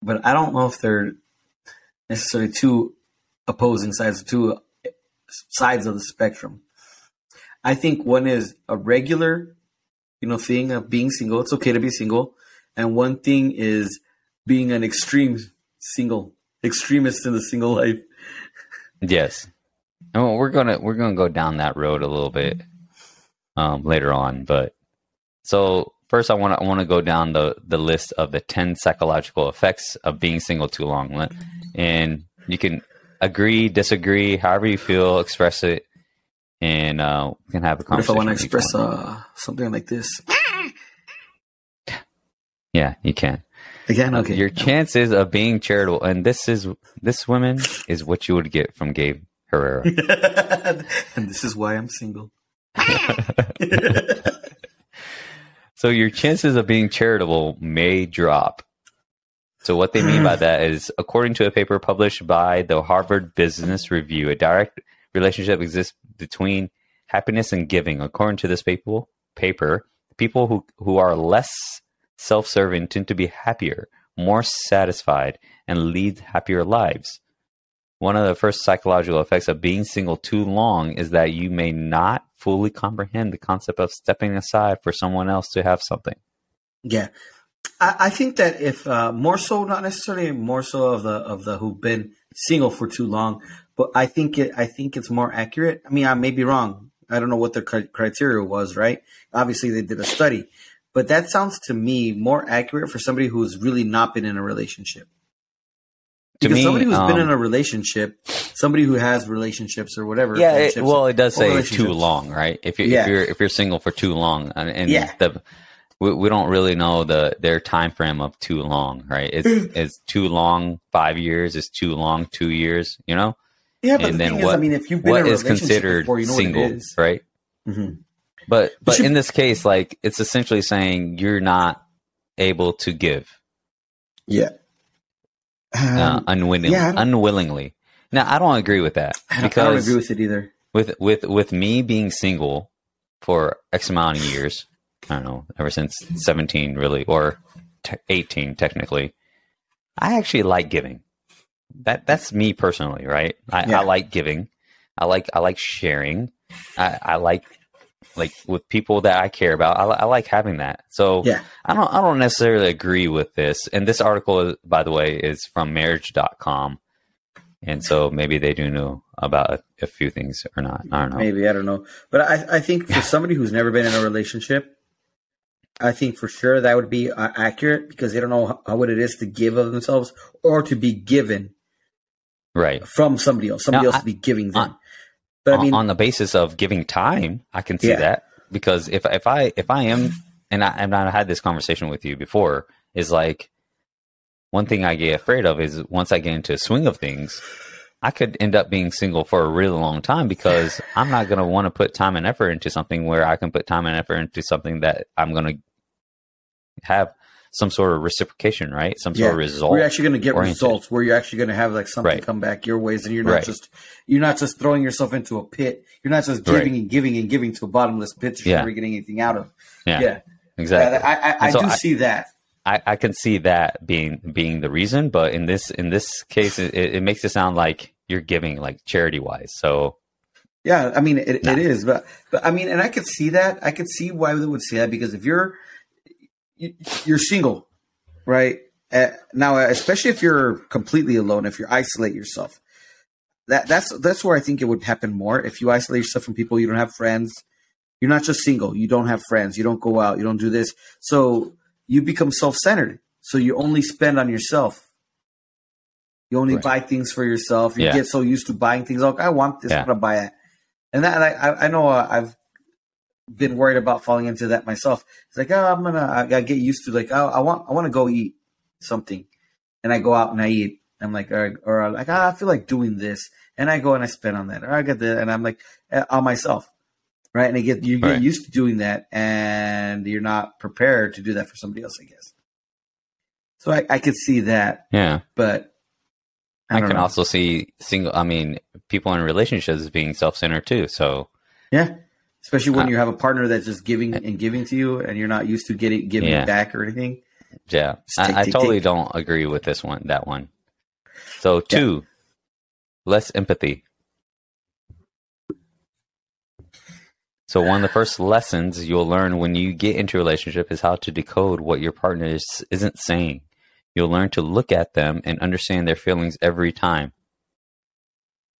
but I don't know if they're necessarily two opposing sides, two sides of the spectrum. I think one is a regular, you know, thing of being single. It's okay to be single, and one thing is being an extreme single, extremist in the single life.
Yes, and we're gonna we're gonna go down that road a little bit um, later on, but so first I want to I want to go down the the list of the ten psychological effects of being single too long, and you can agree, disagree, however you feel, express it and uh, we can have a conversation.
What if I want to express uh, something like this?
Yeah, you can.
Again, okay.
Your chances of being charitable, and this is this woman is what you would get from Gabe Herrera.
and this is why I'm single.
so your chances of being charitable may drop. So what they mean by that is, according to a paper published by the Harvard Business Review, a direct relationship exists between happiness and giving. According to this paper, paper people who, who are less self serving tend to be happier, more satisfied, and lead happier lives. One of the first psychological effects of being single too long is that you may not fully comprehend the concept of stepping aside for someone else to have something.
Yeah. I, I think that if uh, more so, not necessarily more so of the of the who've been single for too long, but I think it. I think it's more accurate. I mean, I may be wrong. I don't know what the criteria was. Right? Obviously, they did a study, but that sounds to me more accurate for somebody who's really not been in a relationship. Because me, somebody who's um, been in a relationship, somebody who has relationships or whatever.
Yeah, it, well, it does say too long, right? If you're, yeah. if you're if you're single for too long, and, and yeah. the we, we don't really know the their time frame of too long, right? It's it's too long five years, is too long two years, you know.
Yeah, but and the then what, is, I mean, if you've been what in a is considered before, you know single,
right? Mm-hmm. But but in this case, like it's essentially saying you're not able to give.
Yeah.
Um, uh, unwillingly, yeah, unwillingly. Now I don't agree with that
I because I don't agree with it either.
With with with me being single for X amount of years, I don't know, ever since seventeen, really, or te- eighteen, technically. I actually like giving that that's me personally, right? I, yeah. I like giving. I like I like sharing. I, I, like like with people that I care about. I, I, like having that. So
yeah.
I don't I don't necessarily agree with this. And this article, by the way, is from Marriage.com, and so maybe they do know about a, a few things or not. I don't know.
Maybe I don't know, but I I think for somebody who's never been in a relationship. I think for sure that would be uh, accurate because they don't know how, how, what it is to give of themselves or to be given
right.
from somebody else. Somebody now, else I, to be giving them. on,
but i mean on the basis of giving time i can see yeah. that. Because if if i if i am and I, and I had this conversation with you before is like one thing i get afraid of is once i get into a swing of things i could end up being single for a really long time because i'm not going to want to put time and effort into something where i can put time and effort into something that i'm going to have some sort of reciprocation, right? Some sort yeah. of result.
We're actually going to get oriented. results where you're actually going to have like something right. come back your ways, and you're not right. just you're not just throwing yourself into a pit. You're not just giving right. and giving and giving to a bottomless pit. You're yeah. never getting anything out of.
Yeah, yeah. exactly.
I, I, I so do I, see that.
I, I can see that being being the reason, but in this in this case, it, it makes it sound like you're giving like charity wise. So
yeah, I mean it, nah. it is, but but I mean, and I could see that. I could see why they would say that because if you're you're single, right? Uh, now, especially if you're completely alone, if you isolate yourself, that that's that's where I think it would happen more. If you isolate yourself from people, you don't have friends. You're not just single. You don't have friends. You don't go out. You don't do this. So you become self-centered. So you only spend on yourself. You only right. buy things for yourself. You yeah. get so used to buying things. Like I want this, yeah. I'm gonna buy it. And that I, I know uh, I've been worried about falling into that myself. It's like, oh, I'm gonna, I gotta get used to like, oh, I want, I want to go eat something, and I go out and I eat. I'm like, or, or like, oh, I feel like doing this, and I go and I spend on that, or I get that, and I'm like, eh, on myself, right? And I get you get right. used to doing that, and you're not prepared to do that for somebody else, I guess. So I, I could see that,
yeah,
but
I, I can know. also see single. I mean, people in relationships being self-centered too. So
yeah, especially when uh, you have a partner that's just giving and giving to you, and you're not used to getting giving yeah. back or anything.
Yeah, take, I, I take, totally take. don't agree with this one. That one. So two, yeah. less empathy. So one of the first lessons you'll learn when you get into a relationship is how to decode what your partner is, isn't saying. You'll learn to look at them and understand their feelings every time.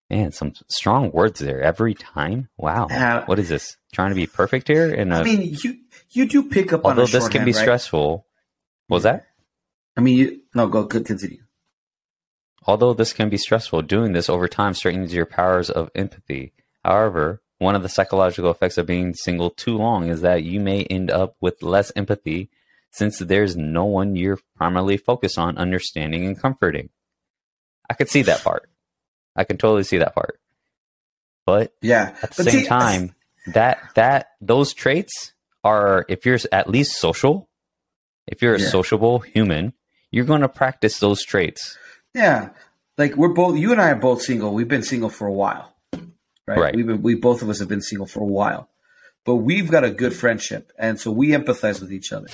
Man, some strong words there. Every time. Wow. Uh, what is this? Trying to be perfect here? And
I mean, you you do pick up.
Although this can be right? stressful. Was that?
I mean, you, no, go continue.
Although this can be stressful, doing this over time strengthens your powers of empathy. However, one of the psychological effects of being single too long is that you may end up with less empathy since there's no one you're primarily focused on understanding and comforting. I could see that part. I can totally see that part. But
yeah,
at the same see, time, that that those traits are if you're at least social, if you're a yeah. sociable human, you're going to practice those traits.
Yeah, like we're both. You and I are both single. We've been single for a while, right? right. We've been, we both of us have been single for a while, but we've got a good friendship, and so we empathize with each other.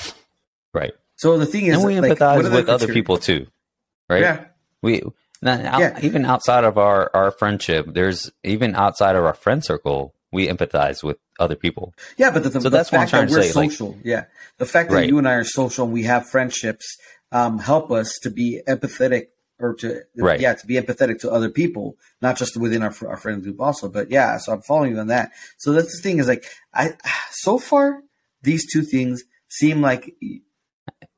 Right.
So the thing is,
and we like, empathize with other people too, right? Yeah. We now, yeah. even outside of our our friendship, there's even outside of our friend circle, we empathize with other people.
Yeah, but the, the, so the that's fact that we're say, social, like, yeah, the fact that right. you and I are social and we have friendships um, help us to be empathetic or to right. yeah to be empathetic to other people, not just within our our friend group also. But yeah, so I'm following you on that. So that's the thing is like I so far these two things seem like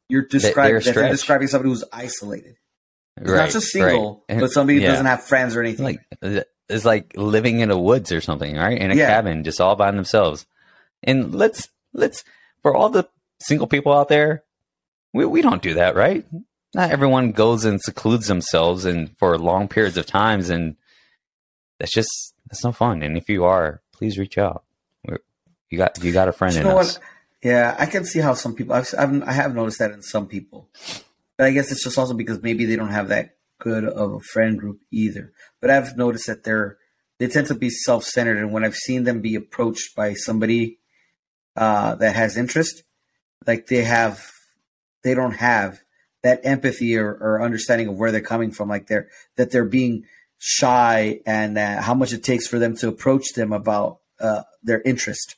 you're describing they're describing somebody who's isolated. It's right, not just single, right. but somebody yeah. doesn't have friends or anything.
Like uh, it's like living in the woods or something, right? In a yeah. cabin, just all by themselves. And let's let's for all the single people out there, we we don't do that, right? Not everyone goes and secludes themselves and for long periods of times, and that's just that's no fun. And if you are, please reach out. you got you got a friend you in us. What?
Yeah, I can see how some people. I've, I've I have noticed that in some people, but I guess it's just also because maybe they don't have that good of a friend group either. But I've noticed that they're they tend to be self centered, and when I've seen them be approached by somebody uh, that has interest, like they have, they don't have that empathy or, or understanding of where they're coming from. Like they're that they're being shy and uh, how much it takes for them to approach them about uh, their interest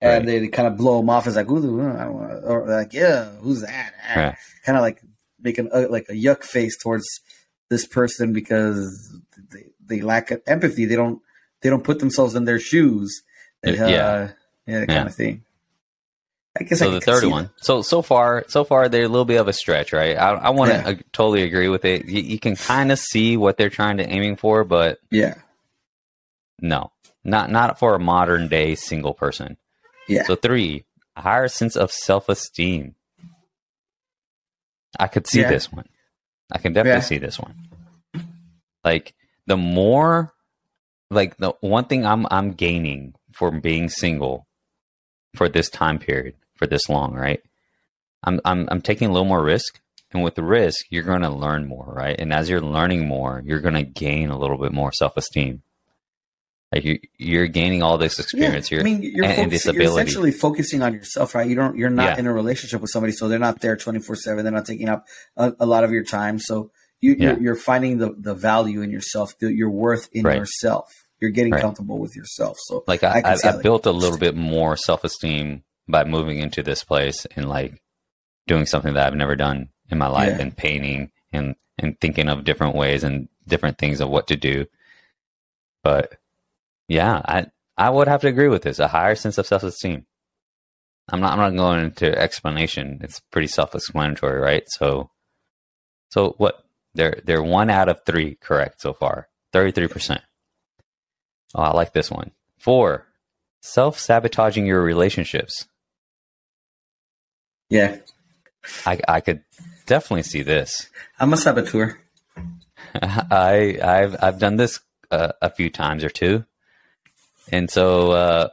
and right. they kind of blow them off as like, Ooh, or like, yeah, who's that? Right. Kind of like making a, like a yuck face towards this person because they, they lack empathy. They don't they don't put themselves in their shoes. Uh, yeah, yeah, that kind of thing.
I guess so. I the third one. That. So so far, so far they're a little bit of a stretch, right? I, I want to yeah. uh, totally agree with it. You, you can kind of see what they're trying to aiming for, but
yeah,
no, not not for a modern day single person.
Yeah.
So three, a higher sense of self esteem. I could see yeah. this one. I can definitely yeah. see this one. Like the more like the one thing I'm I'm gaining from being single for this time period, for this long, right? I'm I'm I'm taking a little more risk, and with the risk, you're going to learn more, right? And as you're learning more, you're going to gain a little bit more self esteem. Like you, you're gaining all this experience. Yeah, I mean,
you're, and, and you're essentially focusing on yourself, right? You don't, you're not yeah. in a relationship with somebody, so they're not there 24 seven. They're not taking up a, a, lot of your time. So you, yeah. you're, you're, finding the, the value in yourself, the, your worth in right. yourself. You're getting right. comfortable with yourself. So
like I, I, I, I built a little bit more self esteem by moving into this place and like doing something that I've never done in my life and painting and, and thinking of different ways and different things of what to do. But yeah, I I would have to agree with this. A higher sense of self esteem. I'm not I'm not going into explanation. It's pretty self explanatory, right? So so what? They're they're one out of three correct so far. Thirty three percent. Oh, I like this one. Four. Self sabotaging your relationships.
Yeah.
I I could definitely see this.
I'm a saboteur.
I I've I've done this uh, a few times or two. And so uh,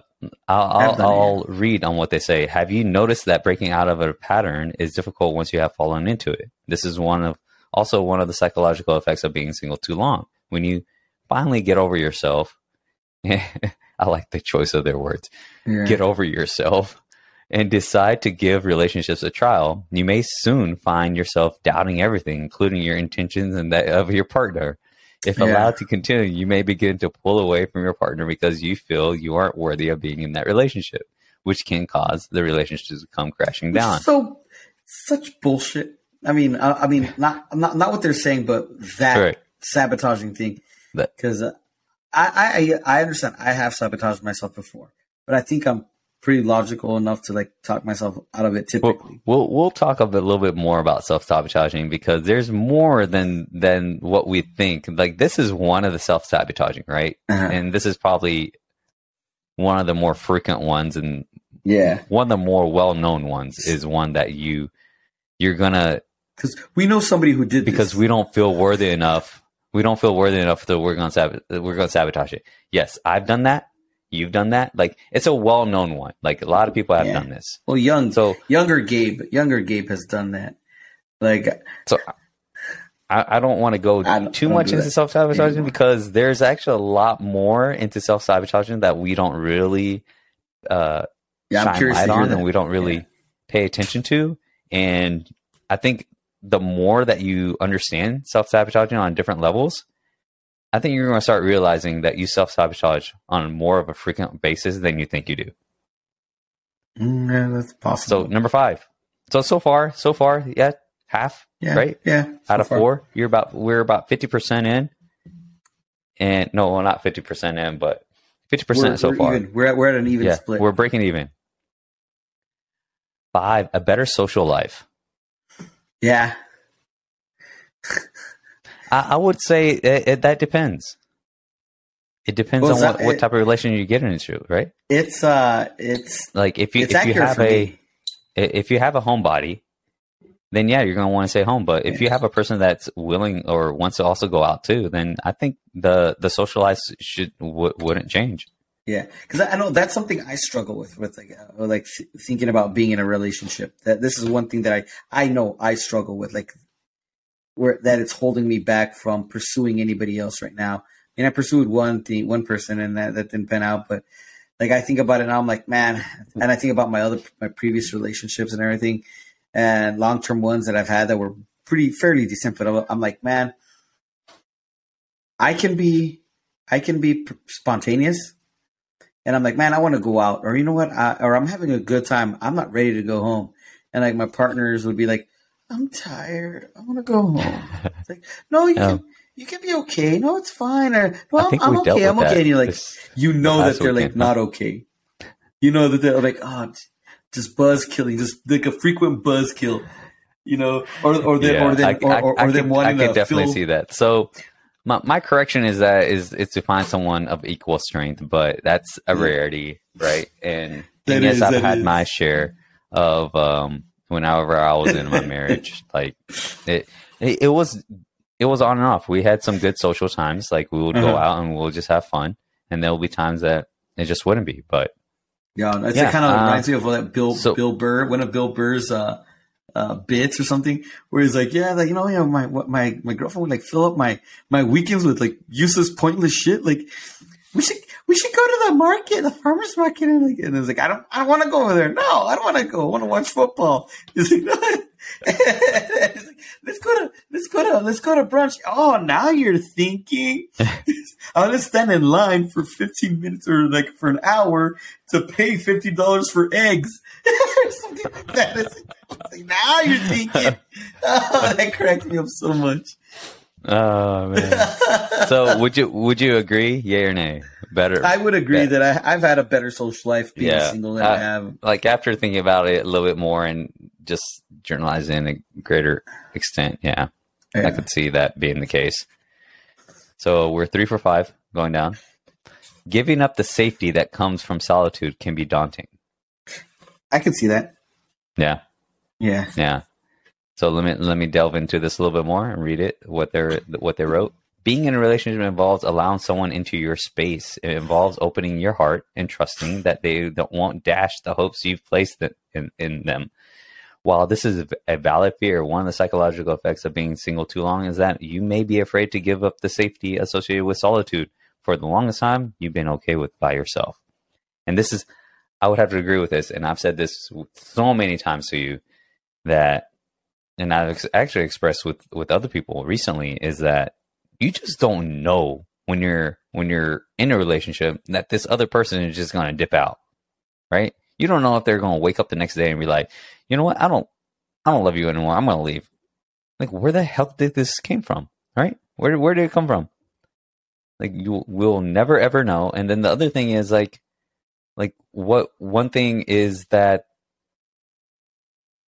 I'll, I'll, I'll read on what they say. Have you noticed that breaking out of a pattern is difficult once you have fallen into it? This is one of also one of the psychological effects of being single too long. When you finally get over yourself, I like the choice of their words. Yeah. Get over yourself and decide to give relationships a trial, you may soon find yourself doubting everything, including your intentions and that of your partner. If yeah. allowed to continue, you may begin to pull away from your partner because you feel you aren't worthy of being in that relationship, which can cause the relationship to come crashing down.
So, such bullshit. I mean, I, I, mean, not, not not what they're saying, but that right. sabotaging thing. Because uh, I, I I understand. I have sabotaged myself before, but I think I'm pretty logical enough to like talk myself out of it typically.
We'll we'll, we'll talk a, bit, a little bit more about self sabotaging because there's more than than what we think. Like this is one of the self sabotaging, right? Uh-huh. And this is probably one of the more frequent ones and
yeah,
one of the more well known ones is one that you you're gonna
because we know somebody who did
because
this.
we don't feel worthy enough. We don't feel worthy enough to we're gonna sabot- we're gonna sabotage it. Yes, I've done that you've done that. Like it's a well known one. Like a lot of people have yeah. done this.
Well, young so younger Gabe, younger Gabe has done that. Like
so. I, I don't want to go too much into self sabotaging because there's actually a lot more into self sabotaging that we don't really uh, yeah, shine light on and we don't really yeah. pay attention to. And I think the more that you understand self sabotaging on different levels, I think you're going to start realizing that you self sabotage on more of a frequent basis than you think you do.
Mm, yeah, that's possible.
So number five. So so far, so far, yeah, half,
yeah,
right?
Yeah.
Out of far. four, you're about we're about fifty percent in, and no, well, not fifty percent in, but fifty percent so
we're
far.
Even. We're at we're at an even yeah, split.
We're breaking even. Five, a better social life.
Yeah.
I, I would say it, it, that depends. It depends well, on what, that, what type of relation you get into, right?
It's uh, it's
like if you if you have a me. if you have a homebody, then yeah, you're gonna want to stay home. But if you have a person that's willing or wants to also go out too, then I think the the socialize should w- wouldn't change.
Yeah, because I know that's something I struggle with, with like uh, like thinking about being in a relationship. That this is one thing that I I know I struggle with, like where that it's holding me back from pursuing anybody else right now. I mean, I pursued one thing, one person, and that, that didn't pan out. But like, I think about it now, I'm like, man, and I think about my other my previous relationships and everything, and long term ones that I've had that were pretty fairly decent. But I'm like, man, I can be, I can be spontaneous, and I'm like, man, I want to go out, or you know what, I, or I'm having a good time. I'm not ready to go home, and like my partners would be like, I'm tired. I want to go home. It's like, no, you can, you can be okay. No, it's fine. Or, no, I'm, I'm okay. I'm okay. And you're like, this, you know that they're like not okay. You know that they're like, oh, just buzz killing, just like a frequent buzz kill. You know, or or them, yeah, or them, or, or, or them wanting
I could definitely see that. So, my, my correction is that is is to find someone of equal strength, but that's a rarity, right? And, and yes, is, I've had is. my share of um, whenever I was in my marriage. Like it, it, it, was, it was on and off. We had some good social times. Like we would uh-huh. go out and we'll just have fun. And there'll be times that it just wouldn't be. But
yeah, it's yeah, kind of uh, reminds me of that Bill so, Bill Burr, one of Bill Burr's uh, uh, bits or something where he's like, yeah, like you know, you know, my my my girlfriend would like fill up my my weekends with like useless, pointless shit. Like we should we should go to the market, the farmers market, and like and it's like I don't I don't want to go over there. No, I don't want to go. I want to watch football. He's like, no. let's go to let's go to let's go to brunch. Oh, now you're thinking. I'm gonna stand in line for 15 minutes or like for an hour to pay fifty dollars for eggs or something like that. It's like, now you're thinking. Oh, that cracked me up so much.
Oh man. so would you would you agree? Yay or nay? Better.
I would agree that I, have had a better social life being yeah. single than I, I have.
Like after thinking about it a little bit more and just journalizing a greater extent, yeah, yeah, I could see that being the case. So we're three for five going down. Giving up the safety that comes from solitude can be daunting.
I can see that.
Yeah.
Yeah.
Yeah. So let me let me delve into this a little bit more and read it what they what they wrote. Being in a relationship involves allowing someone into your space. It involves opening your heart and trusting that they don't, won't dash the hopes you've placed in, in them. While this is a valid fear, one of the psychological effects of being single too long is that you may be afraid to give up the safety associated with solitude. For the longest time, you've been okay with by yourself. And this is, I would have to agree with this. And I've said this so many times to you that and I've actually expressed with with other people recently is that you just don't know when you're when you're in a relationship that this other person is just going to dip out, right? You don't know if they're going to wake up the next day and be like, you know what, I don't I don't love you anymore. I'm going to leave. Like, where the hell did this came from, right? Where where did it come from? Like, you will never ever know. And then the other thing is like, like what one thing is that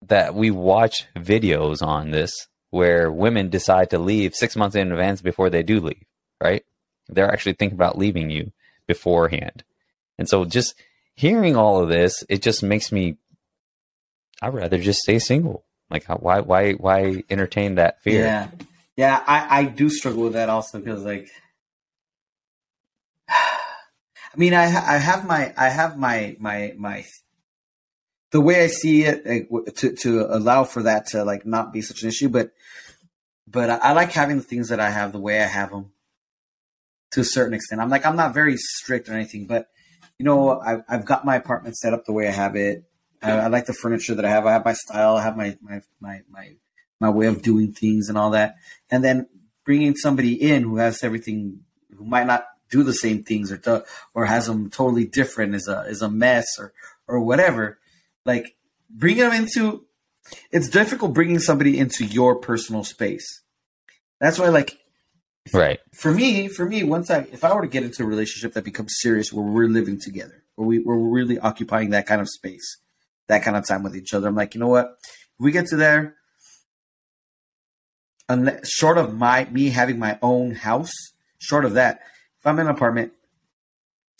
that we watch videos on this where women decide to leave six months in advance before they do leave, right? They're actually thinking about leaving you beforehand. And so just hearing all of this, it just makes me, I'd rather just stay single. Like, why, why, why entertain that fear?
Yeah. Yeah. I, I do struggle with that also because, like, I mean, I, I have my, I have my, my, my the way I see it to to allow for that to like not be such an issue. But but I, I like having the things that I have the way I have them to a certain extent. I'm like I'm not very strict or anything, but you know I, I've got my apartment set up the way I have it. I, I like the furniture that I have. I have my style. I have my my my my my way of doing things and all that. And then bringing somebody in who has everything, who might not do the same things or or has them totally different is a is a mess or or whatever like bringing them into it's difficult bringing somebody into your personal space. That's why, like,
right
for me, for me, once I if I were to get into a relationship that becomes serious, where we're living together, where we we're really occupying that kind of space, that kind of time with each other, I'm like, you know what? If we get to there, unless, short of my me having my own house, short of that, if I'm in an apartment,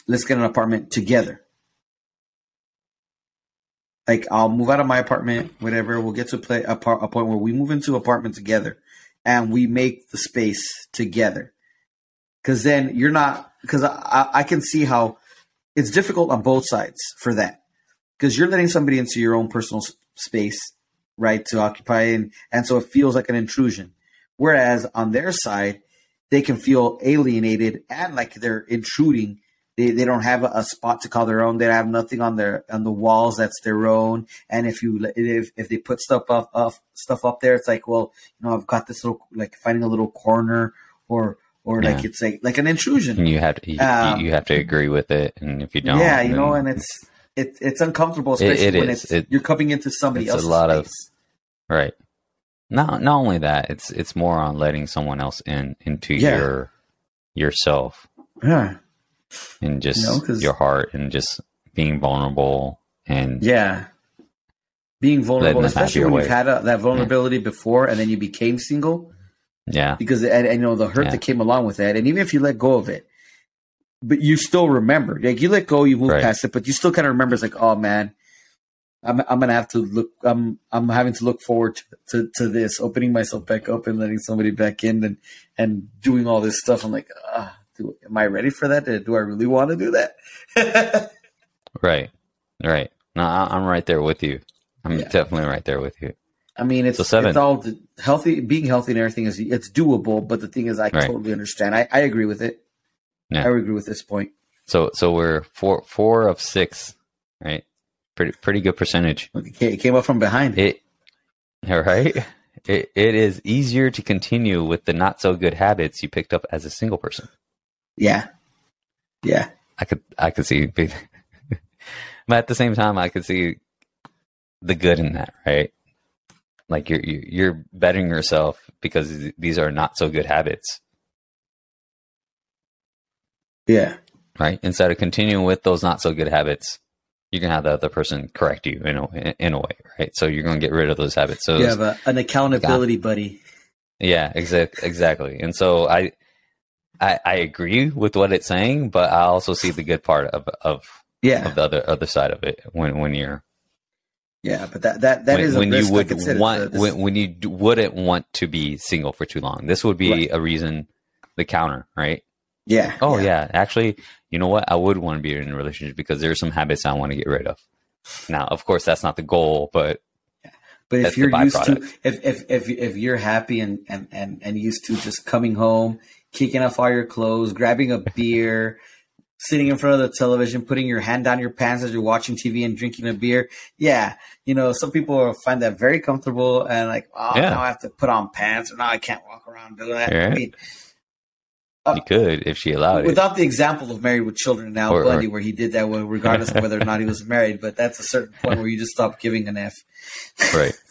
let's get an apartment together like I'll move out of my apartment, whatever. We'll get to play a, part, a point where we move into apartment together, and we make the space together. Because then you're not. Because I, I can see how it's difficult on both sides for that. Because you're letting somebody into your own personal space, right, to occupy, and and so it feels like an intrusion. Whereas on their side, they can feel alienated and like they're intruding they, they don't have a, spot to call their own. They have nothing on their on the walls that's their own. And if you if if they put stuff up, up stuff up there, it's like, well, you know, I've got this little like finding a little corner or or yeah. like it's like like an intrusion.
You have to you, um, you, have to agree with it, and if you don't,
yeah, you know, and it's it, it's uncomfortable, especially it, it when is. it's it, you're coming into somebody else's a lot space.
of right. Not not only that, it's it's more on letting someone else in into yeah. your yourself.
Yeah
and just you know, your heart and just being vulnerable and
yeah being vulnerable especially when way. you've had a, that vulnerability yeah. before and then you became single
yeah
because and, and you know the hurt yeah. that came along with that and even if you let go of it but you still remember like you let go you move right. past it but you still kind of remember it's like oh man I'm, I'm gonna have to look i'm i'm having to look forward to, to, to this opening myself back up and letting somebody back in and and doing all this stuff i'm like ah do, am I ready for that? Do I really want to do that?
right, right. No, I'm right there with you. I'm yeah. definitely right there with you.
I mean, it's, so it's all healthy. Being healthy and everything is it's doable. But the thing is, I right. totally understand. I, I agree with it. Yeah. I agree with this point.
So so we're four four of six, right? Pretty pretty good percentage.
It came up from behind.
It all right. It, it is easier to continue with the not so good habits you picked up as a single person.
Yeah, yeah.
I could I could see, but at the same time, I could see the good in that, right? Like you're you're bettering yourself because these are not so good habits.
Yeah.
Right. Instead of continuing with those not so good habits, you can have the other person correct you in a, in a way, right? So you're going to get rid of those habits. So
you have a, an accountability buddy.
Yeah, exactly, exactly. And so I, I, I agree with what it's saying, but I also see the good part of of
yeah
of the other other side of it when when you're
yeah, but that that that when, is
when you would want when, when you wouldn't want to be single for too long. This would be right. a reason the counter, right?
Yeah.
Oh yeah. yeah. Actually, you know what? I would want to be in a relationship because there are some habits I want to get rid of. Now, of course, that's not the goal, but
but if you're used to if, if if if you're happy and, and and and used to just coming home, kicking off all your clothes, grabbing a beer, sitting in front of the television, putting your hand down your pants as you're watching TV and drinking a beer. Yeah, you know, some people find that very comfortable and like, oh, yeah. now I have to put on pants or now I can't walk around doing that. Yeah. I mean,
uh, you could if she allowed
without it. Without the example of Married with Children now, or, Bundy, or, where he did that regardless of whether or not he was married. But that's a certain point where you just stop giving an F.
right.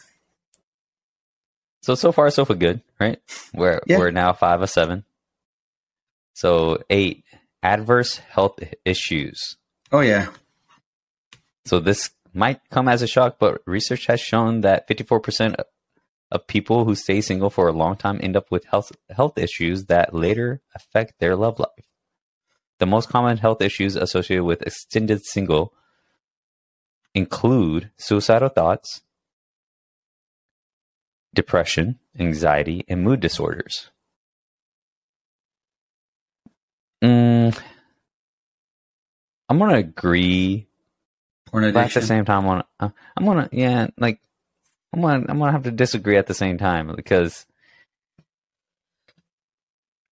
So so far so good, right? We're yeah. we're now five of seven. So eight adverse health issues.
Oh yeah.
So this might come as a shock, but research has shown that 54% of people who stay single for a long time end up with health health issues that later affect their love life. The most common health issues associated with extended single include suicidal thoughts, depression, anxiety, and mood disorders. Mm, I'm gonna agree, but at the same time, I'm gonna, I'm gonna, yeah, like I'm gonna I'm gonna have to disagree at the same time because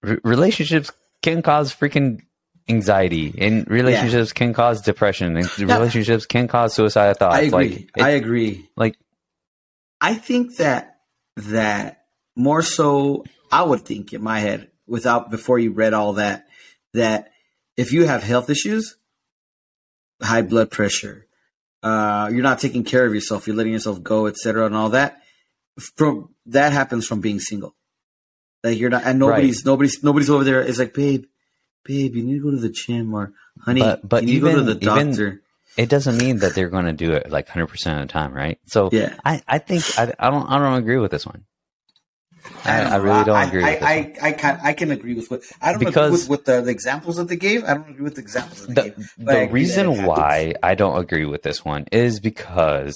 r- relationships can cause freaking anxiety and relationships yeah. can cause depression and relationships can cause suicidal thoughts. I
agree. Like, it, I agree.
Like
I think that that more so I would think in my head without before you read all that that if you have health issues, high blood pressure, uh, you're not taking care of yourself, you're letting yourself go, etc., and all that. From that happens from being single. Like you're not, and nobody's right. nobody's nobody's over there. Is like, babe, babe, you need to go to the gym, or honey, but, but you need even, to go to the doctor.
It doesn't mean that they're going to do it like 100 percent of the time, right? So yeah, I, I think I, I don't I don't agree with this one. I, I, really don't agree. I,
I, I, can I can agree with what I don't because agree with, with the, the, examples that they gave. I don't agree with the examples that they the, gave.
The reason why I don't agree with this one is because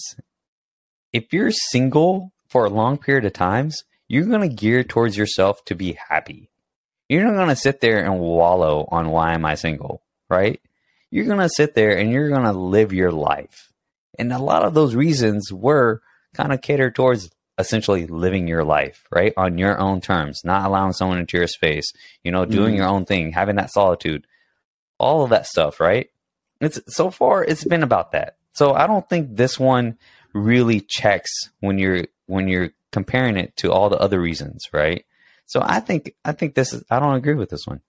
if you're single for a long period of times, you're going to gear towards yourself to be happy. You're not going to sit there and wallow on why am I single, right? You're going to sit there and you're going to live your life. And a lot of those reasons were kind of catered towards essentially living your life, right? On your own terms, not allowing someone into your space, you know, doing mm. your own thing, having that solitude, all of that stuff, right? It's so far it's been about that. So I don't think this one really checks when you're when you're comparing it to all the other reasons, right? So I think I think this is I don't agree with this one.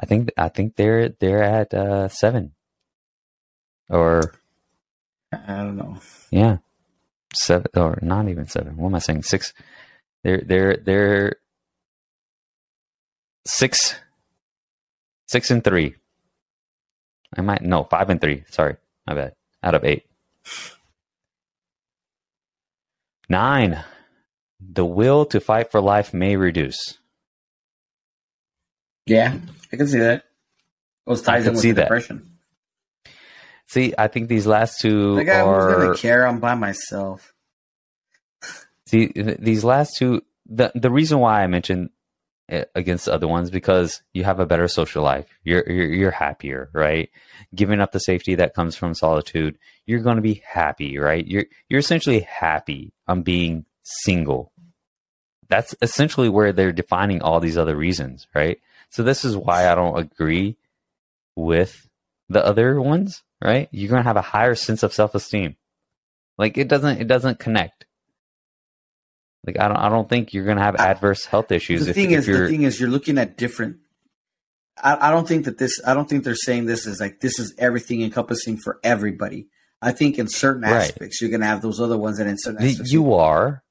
I think I think they're they're at uh, seven or
I don't know.
Yeah seven or not even seven. What am I saying? Six. They're they're they're six six and three. I might no five and three. Sorry, my bad. Out of eight. Nine. The will to fight for life may reduce.
Yeah, I can see that. Those ties in with see depression.
See, I think these last two
like, are. Who's gonna care? I'm by myself.
See, these last two. The the reason why I mentioned against the other ones because you have a better social life. You're, you're you're happier, right? Giving up the safety that comes from solitude, you're going to be happy, right? You're you're essentially happy on being single. That's essentially where they're defining all these other reasons, right? So this is why I don't agree with the other ones, right? You're going to have a higher sense of self-esteem. Like it doesn't it doesn't connect. Like I don't I don't think you're going to have adverse health issues.
The if, thing if is the thing is you're looking at different I, I don't think that this I don't think they're saying this is like this is everything encompassing for everybody. I think in certain aspects right. you're going to have those other ones, and in certain aspects
you are.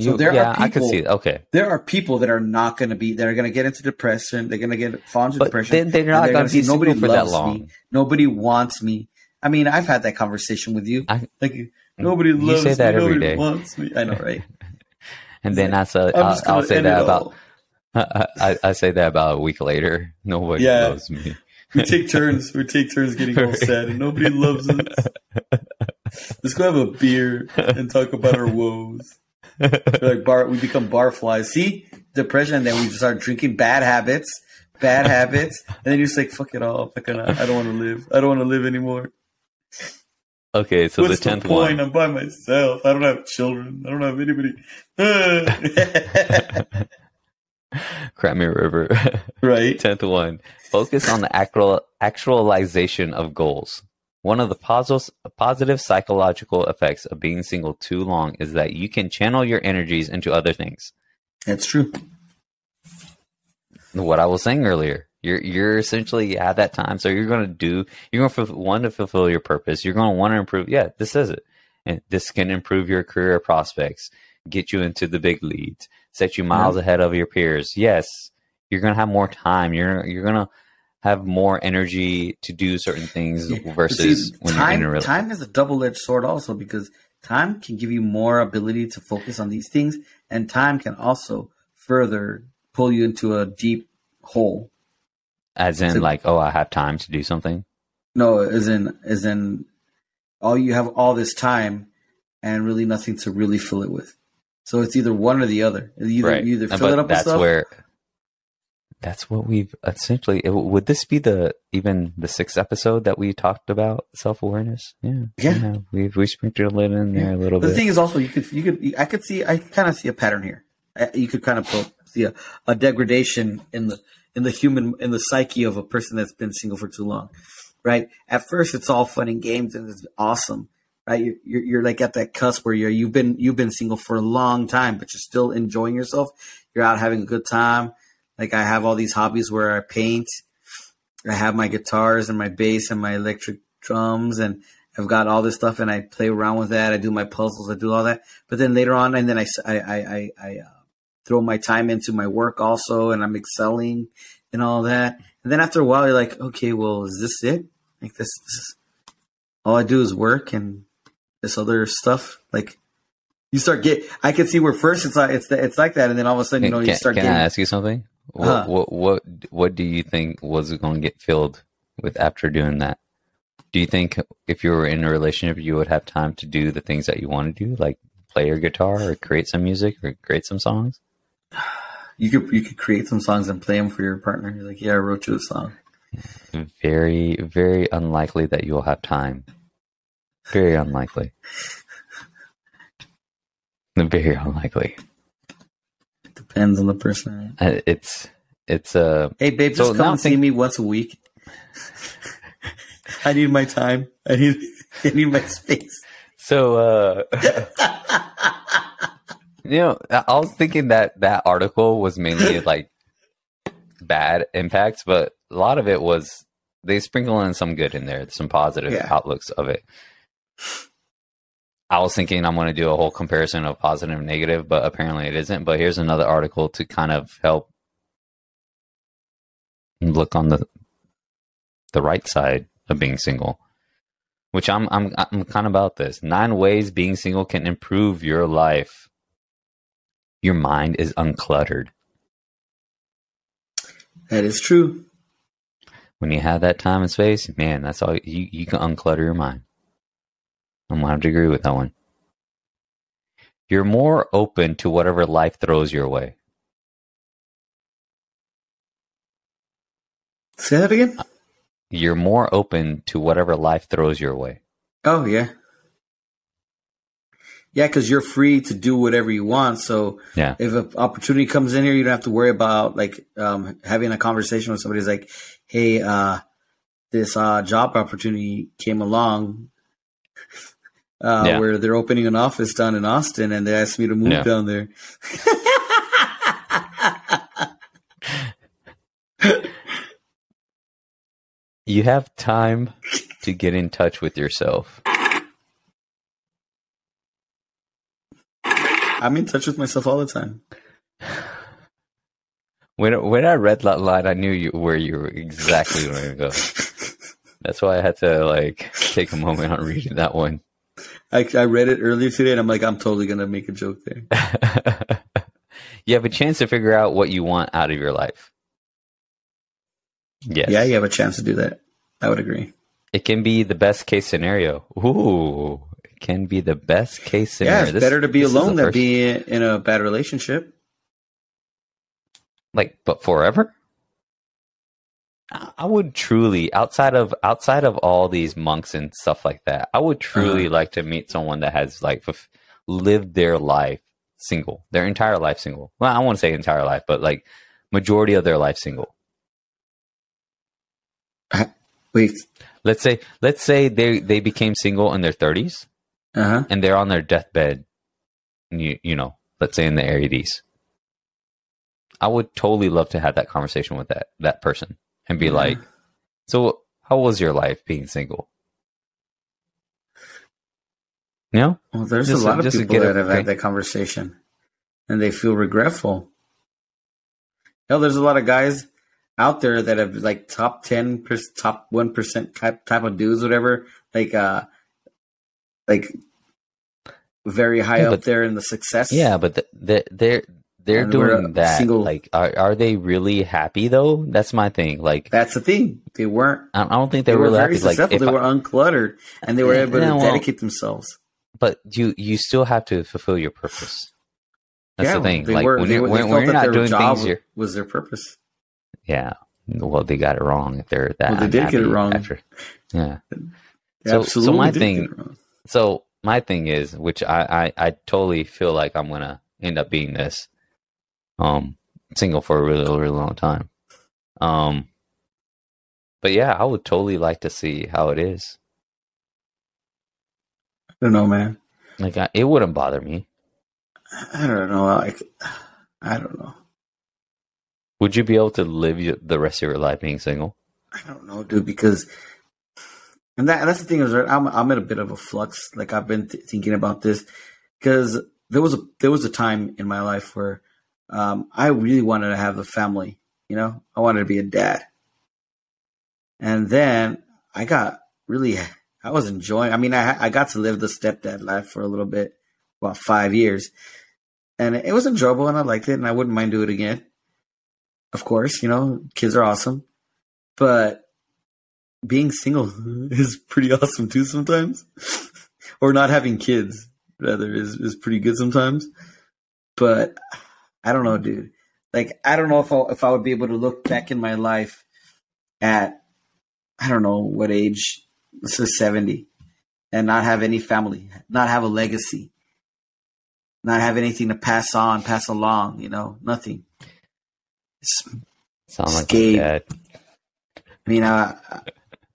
So there yeah, are people, I
can see it. Okay.
There are people that are not going to be. They're going to get into depression. They're going to get fall into but depression.
They, are not going to be nobody for that long.
Me. Nobody wants me. I mean, I've had that conversation with you. I, like mm, nobody loves
you say that
me. Nobody
day.
wants me. I know, right?
and then I say, uh, I'll, I'll say that about. I, I, say that about a week later. Nobody yeah. loves me.
we take turns. We take turns getting all sad, and nobody loves us. Let's go have a beer and talk about our woes. Like bar, we become barflies. See depression, and then we start drinking bad habits, bad habits, and then you're just like, "Fuck it all. I don't want to live. I don't want to live anymore."
Okay, so What's the tenth the point?
one. I'm by myself. I don't have children. I don't have anybody.
Cry me a river.
right.
Tenth one. Focus on the actual actualization of goals. One of the positive, positive psychological effects of being single too long is that you can channel your energies into other things.
That's true.
What I was saying earlier, you're you're essentially at that time, so you're going to do. You're going to want to fulfill your purpose. You're going to want to improve. Yeah, this is it, and this can improve your career prospects, get you into the big leads, set you miles yeah. ahead of your peers. Yes, you're going to have more time. You're you're going to have more energy to do certain things yeah. versus See, when
time,
you're in a
time is a double edged sword also because time can give you more ability to focus on these things, and time can also further pull you into a deep hole.
As in, so, like, oh, I have time to do something.
No, as in, as in, all you have all this time and really nothing to really fill it with. So it's either one or the other. Either right. you either fill
but
it up
that's
with stuff.
Where, that's what we've essentially. Would this be the even the sixth episode that we talked about self awareness? Yeah,
yeah. yeah.
We've we sprinkled it in there a little
the
bit.
The thing is also you could you could I could see I kind of see a pattern here. Uh, you could kind of see a, a degradation in the in the human in the psyche of a person that's been single for too long, right? At first, it's all fun and games and it's awesome, right? You're, you're, you're like at that cusp where you're you've been you've been single for a long time, but you're still enjoying yourself. You're out having a good time like I have all these hobbies where I paint. I have my guitars and my bass and my electric drums and I've got all this stuff and I play around with that. I do my puzzles. I do all that. But then later on, and then I, I, I, I uh, throw my time into my work also and I'm excelling and all that. And then after a while, you're like, okay, well, is this it? Like this, this is, all I do is work and this other stuff. Like you start get, I can see where first it's like, it's, it's like that. And then all of a sudden, you know,
can,
you start
can
getting.
I ask you something? What, huh. what what what do you think was going to get filled with after doing that? Do you think if you were in a relationship, you would have time to do the things that you want to do, like play your guitar or create some music or create some songs?
You could you could create some songs and play them for your partner. You're like, yeah, I wrote you a song.
Very very unlikely that you'll have time. Very unlikely. Very unlikely
depends on the person.
Uh, it's it's uh
Hey babe, just so come and think- see me once a week. I need my time. I need I need my space.
So uh You know, I was thinking that that article was mainly like bad impacts, but a lot of it was they sprinkle in some good in there, some positive yeah. outlooks of it. I was thinking I'm going to do a whole comparison of positive and negative, but apparently it isn't. But here's another article to kind of help look on the the right side of being single, which I'm I'm I'm kind of about this. Nine ways being single can improve your life. Your mind is uncluttered.
That is true.
When you have that time and space, man, that's all you you can unclutter your mind. I'm gonna have to agree with that one. You're more open to whatever life throws your way.
Say that again.
You're more open to whatever life throws your way.
Oh yeah, yeah, because you're free to do whatever you want. So
yeah.
if an opportunity comes in here, you don't have to worry about like um, having a conversation with somebody. somebody's like, "Hey, uh, this uh, job opportunity came along." Uh, yeah. Where they're opening an office down in Austin, and they asked me to move yeah. down there.
you have time to get in touch with yourself.
I'm in touch with myself all the time.
When when I read that line, I knew you where you were exactly going to go. That's why I had to like take a moment on reading that one.
I, I read it earlier today, and I'm like, I'm totally gonna make a joke there.
you have a chance to figure out what you want out of your life.
Yes. Yeah, you have a chance to do that. I would agree.
It can be the best case scenario. Ooh, it can be the best case scenario.
Yeah, it's
this,
better to be alone than be in a bad relationship.
Like, but forever? I would truly outside of outside of all these monks and stuff like that. I would truly uh-huh. like to meet someone that has like lived their life single, their entire life single. Well, I won't say entire life, but like majority of their life single.
Wait.
Let's say let's say they they became single in their 30s.
Uh-huh.
And they're on their deathbed. You you know, let's say in the 80s. I would totally love to have that conversation with that that person and be yeah. like, "So, how was your life being single?" You know?
Well, there's just, a lot of people that have had that conversation and they feel regretful. Hell, there's a lot of guys out there that have like top 10 top 1% type, type of dudes whatever like uh like very high yeah, up there in the success
yeah but the, the, they're they're doing that single, like are, are they really happy though that's my thing like
that's the thing they weren't
i don't think they, they were, really happy
like they I, were uncluttered and they were able to well, dedicate themselves
but you you still have to fulfill your purpose that's yeah, the thing like were, when, you're, when, when you're not doing things
was, was their purpose
yeah. Well, they got it wrong if they're that.
Well, they did get it wrong.
After. Yeah. so, so my thing, so my thing is, which I, I, I totally feel like I'm gonna end up being this, um, single for a really, really long time. Um, but yeah, I would totally like to see how it is.
I don't know, man.
Like, I, it wouldn't bother me.
I don't know. Like, I don't know.
Would you be able to live the rest of your life being single?
I don't know, dude, because and that that's the thing is I'm I'm in a bit of a flux. Like I've been th- thinking about this because there was a there was a time in my life where um, I really wanted to have a family. You know, I wanted to be a dad, and then I got really I was enjoying. I mean, I I got to live the stepdad life for a little bit, about five years, and it was enjoyable, and I liked it, and I wouldn't mind doing it again of course, you know, kids are awesome, but being single is pretty awesome too sometimes. or not having kids, rather, is, is pretty good sometimes. But I don't know, dude. Like, I don't know if I, if I would be able to look back in my life at, I don't know what age, let's say 70, and not have any family, not have a legacy, not have anything to pass on, pass along, you know, nothing.
Sound like.
I mean, uh,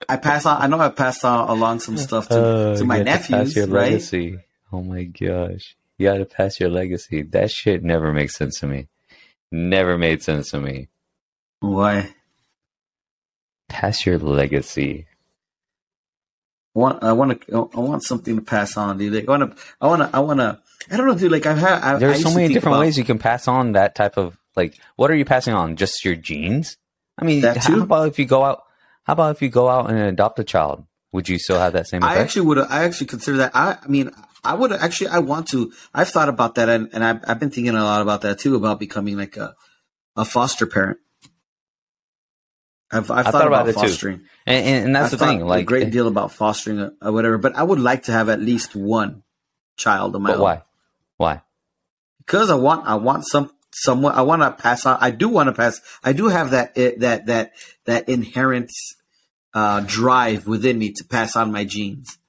I pass on. I know I passed on along some stuff to, uh, to my nephews. To your right?
legacy. Oh my gosh, you got to pass your legacy. That shit never makes sense to me. Never made sense to me.
Why?
Pass your legacy.
I want I want to I want something to pass on, dude. Like, I want to I want to I want to I don't know, dude. Like I've had.
There's so many different about, ways you can pass on that type of like, what are you passing on? Just your genes? I mean, how about if you go out? How about if you go out and adopt a child? Would you still have that same? Effect?
I actually would. I actually consider that. I, I mean, I would actually. I want to. I've thought about that, and, and I've, I've been thinking a lot about that too, about becoming like a a foster parent. I've, I've thought, thought, about, about fostering,
and, and, and, that's I've the thing. Like
a great deal about fostering or, or, whatever. But I would like to have at least one child of my
but
own.
Why? Why?
Because I want. I want some somewhat. I want to pass on. I do want to pass. I do have that that that that inherent uh, drive within me to pass on my genes.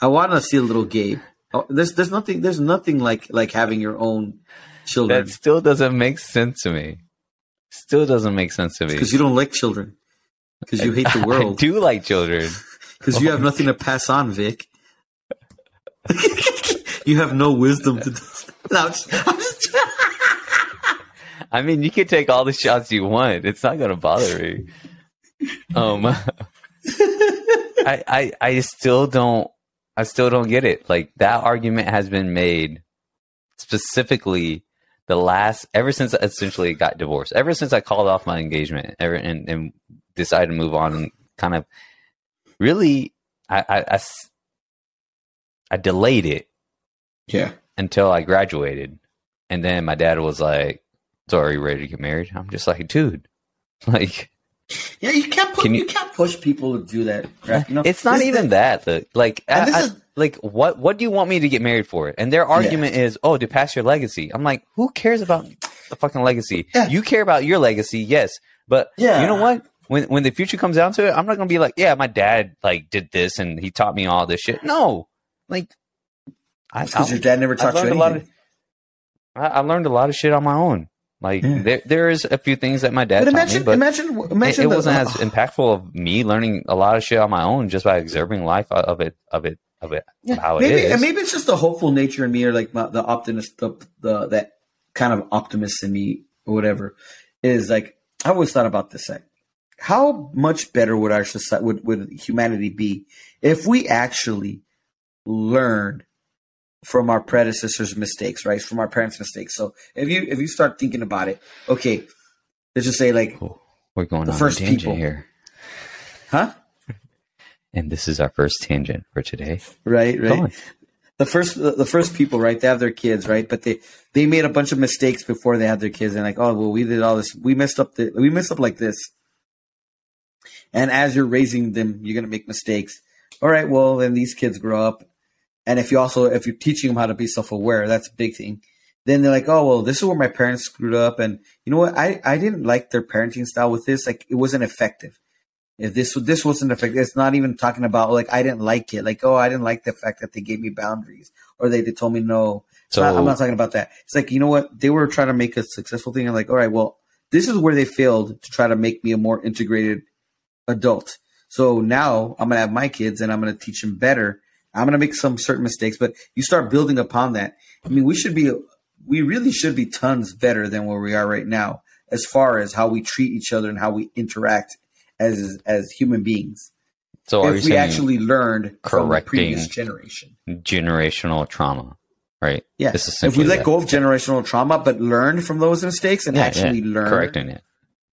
I want to see a little Gabe. Oh, there's there's nothing there's nothing like like having your own children.
That still doesn't make sense to me. Still doesn't make sense to me
because you don't like children. Because you hate the world.
I do like children.
Because you have nothing to pass on, Vic. you have no wisdom to. No, I'm just, I'm just
I mean, you can take all the shots you want. It's not going to bother me. Um, I, I, I still don't, I still don't get it. Like that argument has been made specifically the last, ever since I essentially got divorced, ever since I called off my engagement ever, and, and decided to move on and kind of really, I, I, I, I delayed it.
Yeah.
Until I graduated. And then my dad was like, so are you ready to get married? I'm just like, dude, like,
yeah, you can't put, can you, you, can't push people to do that. Right?
You know, it's not even that. like, I, I, is, like, what what do you want me to get married for? And their argument yeah. is, oh, to pass your legacy. I'm like, who cares about the fucking legacy? Yeah. You care about your legacy, yes, but yeah. you know what? When when the future comes down to it, I'm not gonna be like, yeah, my dad like did this and he taught me all this shit. No, like,
because your dad never taught you anything. Of,
I, I learned a lot of shit on my own. Like yeah. there, there is a few things that my dad but imagine, me, but
imagine, imagine
it, it the, wasn't as impactful of me learning a lot of shit on my own just by observing life of it, of it, of it, yeah. of how
maybe,
it is.
And maybe it's just the hopeful nature in me, or like my, the optimist, the, the that kind of optimist in me, or whatever. Is like I always thought about this. Like, how much better would our society, would, would humanity be if we actually learned from our predecessors' mistakes, right? From our parents' mistakes. So if you if you start thinking about it, okay, let's just say like
we're going the on first people here,
huh?
And this is our first tangent for today,
right? Right. The first the first people, right? They have their kids, right? But they they made a bunch of mistakes before they had their kids, and like, oh well, we did all this, we messed up, the, we messed up like this. And as you're raising them, you're gonna make mistakes. All right, well, then these kids grow up and if you also if you're teaching them how to be self aware, that's a big thing. Then they're like, oh well, this is where my parents screwed up, and you know what? I I didn't like their parenting style with this. Like it wasn't effective. If this this wasn't effective, it's not even talking about like I didn't like it. Like oh, I didn't like the fact that they gave me boundaries or they, they told me no. So not, I'm not talking about that. It's like you know what? They were trying to make a successful thing. And like all right, well, this is where they failed to try to make me a more integrated adult. So now I'm gonna have my kids and I'm gonna teach them better I'm going to make some certain mistakes, but you start building upon that. I mean, we should be, we really should be tons better than where we are right now as far as how we treat each other and how we interact as as human beings. So if we actually learned from the previous generation,
generational trauma, right?
Yeah. if we let that. go of generational trauma, but learn from those mistakes and yeah, actually yeah. learn,
correcting it.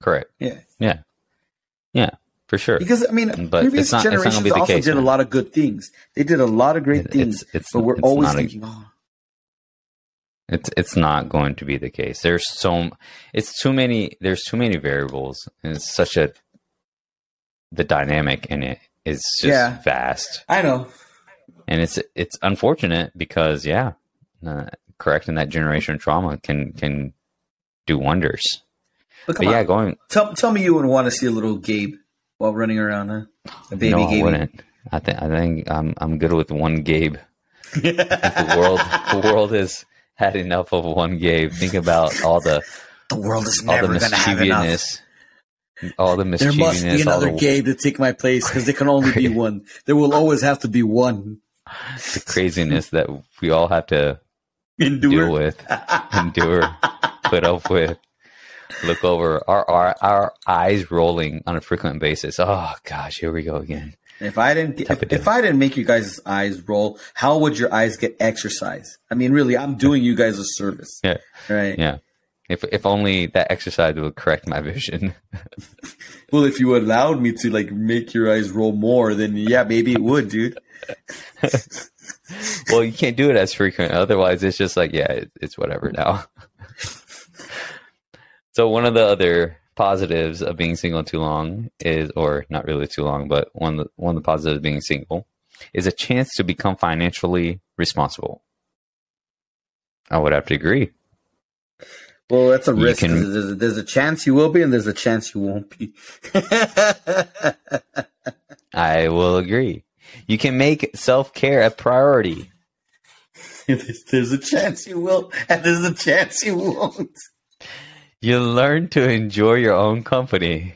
Correct.
Yeah.
Yeah. Yeah for sure.
Because I mean, but previous not, generations also case, did man. a lot of good things. They did a lot of great it, things, it's, it's, but we're always thinking, a, oh.
It's it's not going to be the case. There's so it's too many. There's too many variables, and it's such a the dynamic in it is just yeah, vast.
I know,
and it's it's unfortunate because yeah, uh, correcting that generation trauma can can do wonders. But, but yeah, going.
Tell tell me you would want to see a little Gabe while running around, huh?
A baby no, I wouldn't. I think I think I'm I'm good with one Gabe. the world the world has had enough of one Gabe. Think about all the
the world is never going to have enough.
All the mischievousness.
There must be another the, Gabe to take my place because there can only be one. There will always have to be one.
The craziness that we all have to endure. deal with, endure, put up with look over our, our our eyes rolling on a frequent basis. Oh gosh, here we go again.
If I didn't if, if, I didn't make you guys' eyes roll, how would your eyes get exercise? I mean, really, I'm doing you guys a service.
Yeah.
Right.
Yeah. If if only that exercise would correct my vision.
well, if you allowed me to like make your eyes roll more, then yeah, maybe it would, dude.
well, you can't do it as frequent. Otherwise, it's just like, yeah, it, it's whatever now. So one of the other positives of being single too long is, or not really too long, but one of the, one of the positives of being single is a chance to become financially responsible. I would have to agree.
Well, that's a risk. Can, there's, there's, a chance you will be, and there's a chance you won't be.
I will agree. You can make self care a priority.
there's a chance you will, and there's a chance you won't.
You learn to enjoy your own company.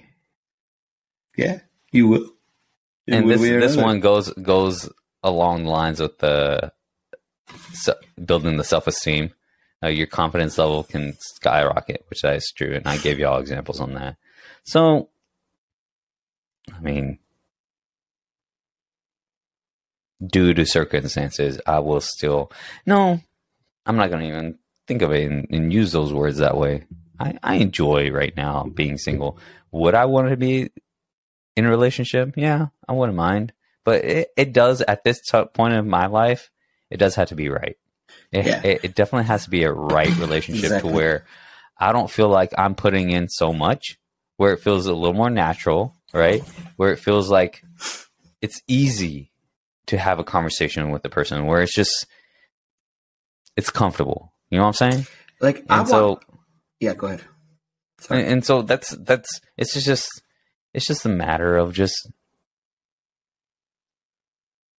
Yeah, you will.
and this this one goes goes along the lines with the building the self esteem. Uh, your confidence level can skyrocket, which is true, and I gave you all examples on that. So, I mean, due to circumstances, I will still no. I'm not going to even think of it and, and, use those words that way. I, I enjoy right now being single. Would I want to be in a relationship? Yeah, I wouldn't mind. But it, it does at this t- point of my life, it does have to be right. It, yeah. it, it definitely has to be a right relationship exactly. to where I don't feel like I'm putting in so much, where it feels a little more natural, right? Where it feels like it's easy to have a conversation with the person, where it's just it's comfortable. You know what I'm saying?
Like, and I so want, yeah, go ahead.
And, and so that's that's it's just it's just a matter of just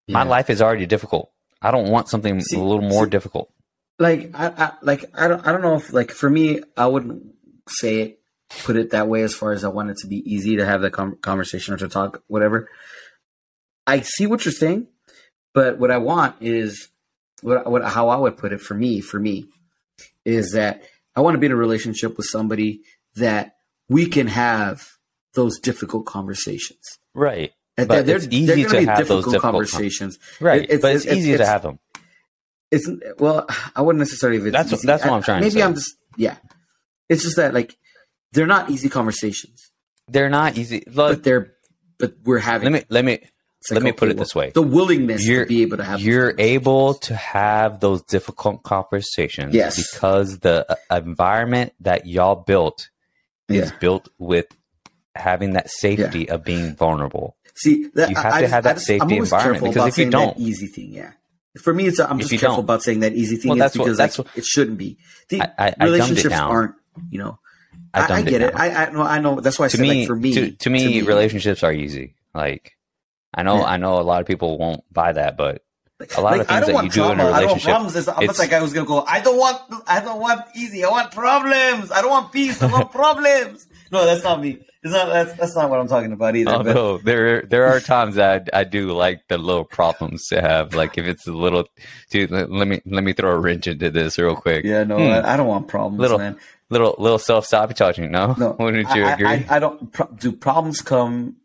yeah. my life is already difficult. I don't want something see, a little more see, difficult.
Like I, I like I don't I don't know if like for me I wouldn't say it put it that way as far as I want it to be easy to have the com- conversation or to talk whatever. I see what you're saying, but what I want is what, what how I would put it for me for me is that I want to be in a relationship with somebody that we can have those difficult conversations.
Right. But they're, it's easy to have those difficult conversations. right. It's, but it's, it's easy it's, to have them.
It's well, I wouldn't necessarily.
that's
easy.
that's what I'm trying.
Maybe I'm just yeah. It's just that like they're not easy conversations.
They're not easy,
but they're but we're having.
Let me let me let me put it this way:
the willingness you're, to be able to have.
You're able to have those difficult conversations,
yes,
because the uh, environment that y'all built yeah. is built with having that safety yeah. of being vulnerable.
See, that,
you have I, to have I, that I just, safety environment because if you don't,
easy thing, yeah. For me, it's I'm just careful don't. about saying that easy thing well, is because what, like, it shouldn't be. The
I,
relationships aren't, you know. I, get it. it. I, I know. I know. That's why I to said me, like for me.
To, to, me, to me, relationships are easy. Like I know. Yeah. I know a lot of people won't buy that, but a lot like, of things that you do in a relationship.
I don't want problems. I'm not like I was gonna go. I don't want. I don't want easy. I want problems. I don't want peace. I want problems. No, that's not me. It's not. That's, that's not what I'm talking about either. Oh,
no, there there are times that I, I, do like the little problems to have. Like if it's a little, dude, let me let me throw a wrench into this real quick.
Yeah, no, hmm. I, I, don't want problems,
little,
man.
Little little self sabotaging. No,
no.
Wouldn't you
I,
agree?
I, I don't. Pro- do problems come?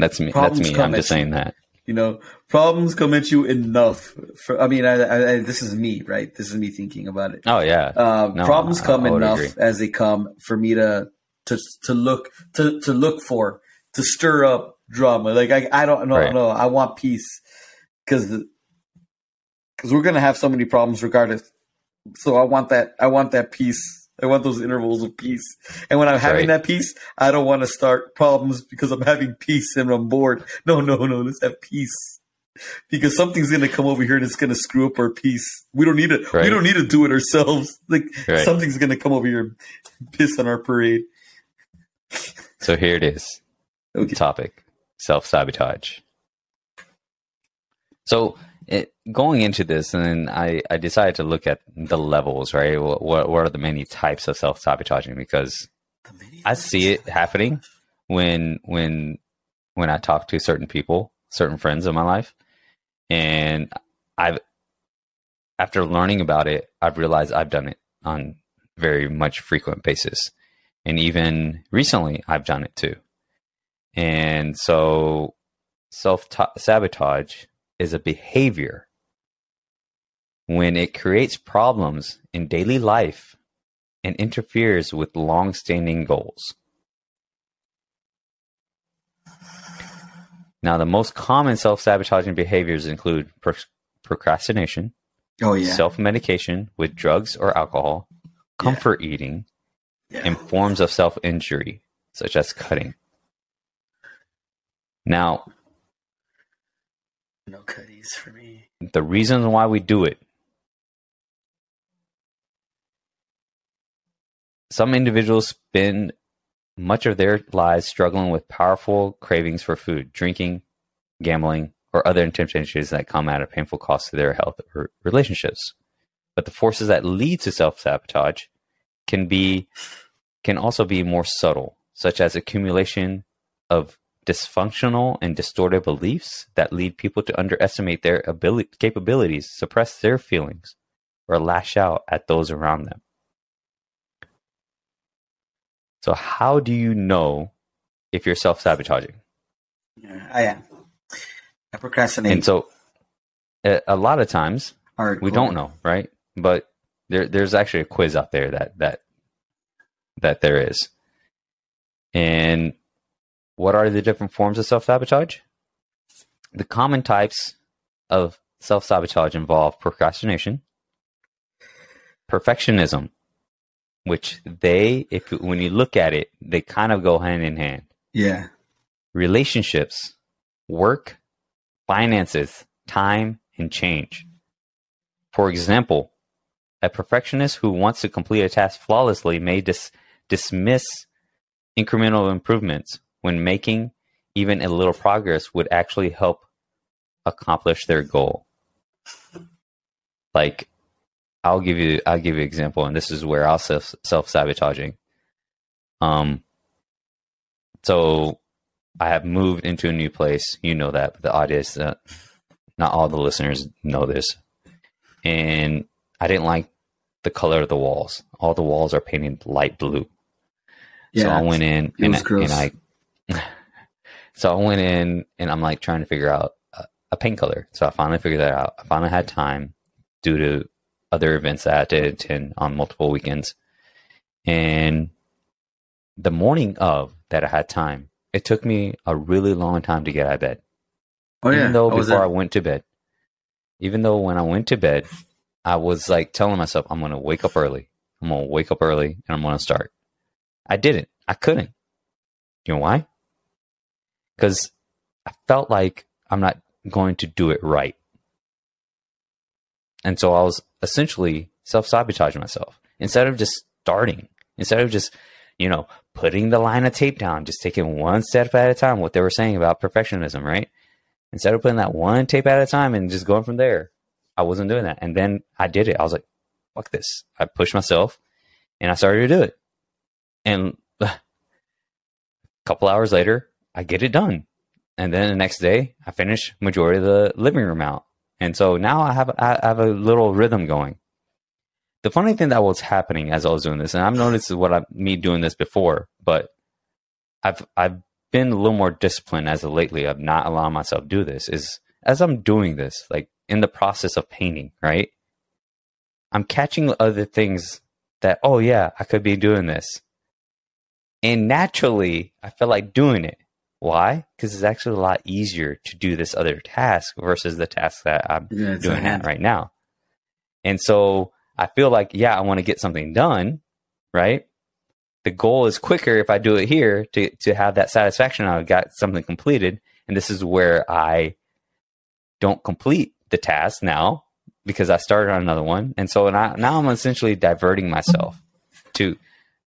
That's me. That's me. I'm just saying that.
You know, problems come at you enough. For I mean, I, I, this is me, right? This is me thinking about it.
Oh yeah.
Um, no, problems come enough agree. as they come for me to to to look to to look for to stir up drama. Like I I don't know right. no I want peace because because we're gonna have so many problems regardless. So I want that I want that peace. I want those intervals of peace. And when I'm having right. that peace, I don't want to start problems because I'm having peace and I'm bored. No, no, no. Let's have peace because something's going to come over here and it's going to screw up our peace. We don't need to. Right. We don't need to do it ourselves. Like right. something's going to come over here and piss on our parade.
So here it is. Okay. Topic: self sabotage. So it, going into this, and I, I decided to look at the levels, right? What, what, what are the many types of self sabotaging? Because I see it happening when when when I talk to certain people, certain friends in my life, and I've after learning about it, I've realized I've done it on very much frequent basis. And even recently, I've done it too. And so, self sabotage is a behavior when it creates problems in daily life and interferes with long standing goals. Now, the most common self sabotaging behaviors include pro- procrastination,
oh, yeah.
self medication with drugs or alcohol, comfort yeah. eating, yeah. and forms of self injury, such as cutting. Now,
no cutties for me.
The reason why we do it some individuals spend much of their lives struggling with powerful cravings for food, drinking, gambling, or other temptations that come at a painful cost to their health or relationships. But the forces that lead to self sabotage can be can also be more subtle, such as accumulation of dysfunctional and distorted beliefs that lead people to underestimate their ability, capabilities, suppress their feelings, or lash out at those around them. So, how do you know if you're self sabotaging?
Yeah, I am. I procrastinate.
And so, a, lot of times Hardcore. we don't know, right? But there, there's actually a quiz out there that that that there is. And what are the different forms of self sabotage? The common types of self sabotage involve procrastination, perfectionism, which they, if when you look at it, they kind of go hand in hand.
Yeah.
Relationships, work, finances, time, and change. For example, a perfectionist who wants to complete a task flawlessly may dis- dismiss incremental improvements when making even a little progress would actually help accomplish their goal. Like I'll give you I'll give you an example, and this is where I'll self self sabotaging. Um, so I have moved into a new place. You know that, but the audience, uh, not all the listeners know this, and I didn't like the color of the walls. All the walls are painted light blue. Yeah, so I went in and, and I, so I went in and I'm like trying to figure out a, a paint color. So I finally figured that out. I finally had time due to other events that I to attend on multiple weekends. And the morning of that I had time, it took me a really long time to get out of bed. Oh, even yeah. though before I went to bed, even though when I went to bed, I was like telling myself, I'm going to wake up early. I'm going to wake up early and I'm going to start. I didn't. I couldn't. You know why? Because I felt like I'm not going to do it right. And so I was essentially self sabotaging myself instead of just starting, instead of just, you know, putting the line of tape down, just taking one step at a time, what they were saying about perfectionism, right? Instead of putting that one tape at a time and just going from there, I wasn't doing that. And then I did it. I was like, fuck this. I pushed myself and I started to do it. And a couple hours later, I get it done. And then the next day, I finish majority of the living room out. And so now I have I have a little rhythm going. The funny thing that was happening as I was doing this, and I've noticed what I me doing this before, but I've I've been a little more disciplined as of lately of not allowing myself to do this. Is as I'm doing this, like in the process of painting, right? I'm catching other things that, oh yeah, I could be doing this. And naturally, I feel like doing it. Why? Because it's actually a lot easier to do this other task versus the task that I'm yeah, doing right now. And so I feel like, yeah, I want to get something done, right? The goal is quicker if I do it here to, to have that satisfaction. I've got something completed. And this is where I don't complete the task now because I started on another one. And so now, now I'm essentially diverting myself to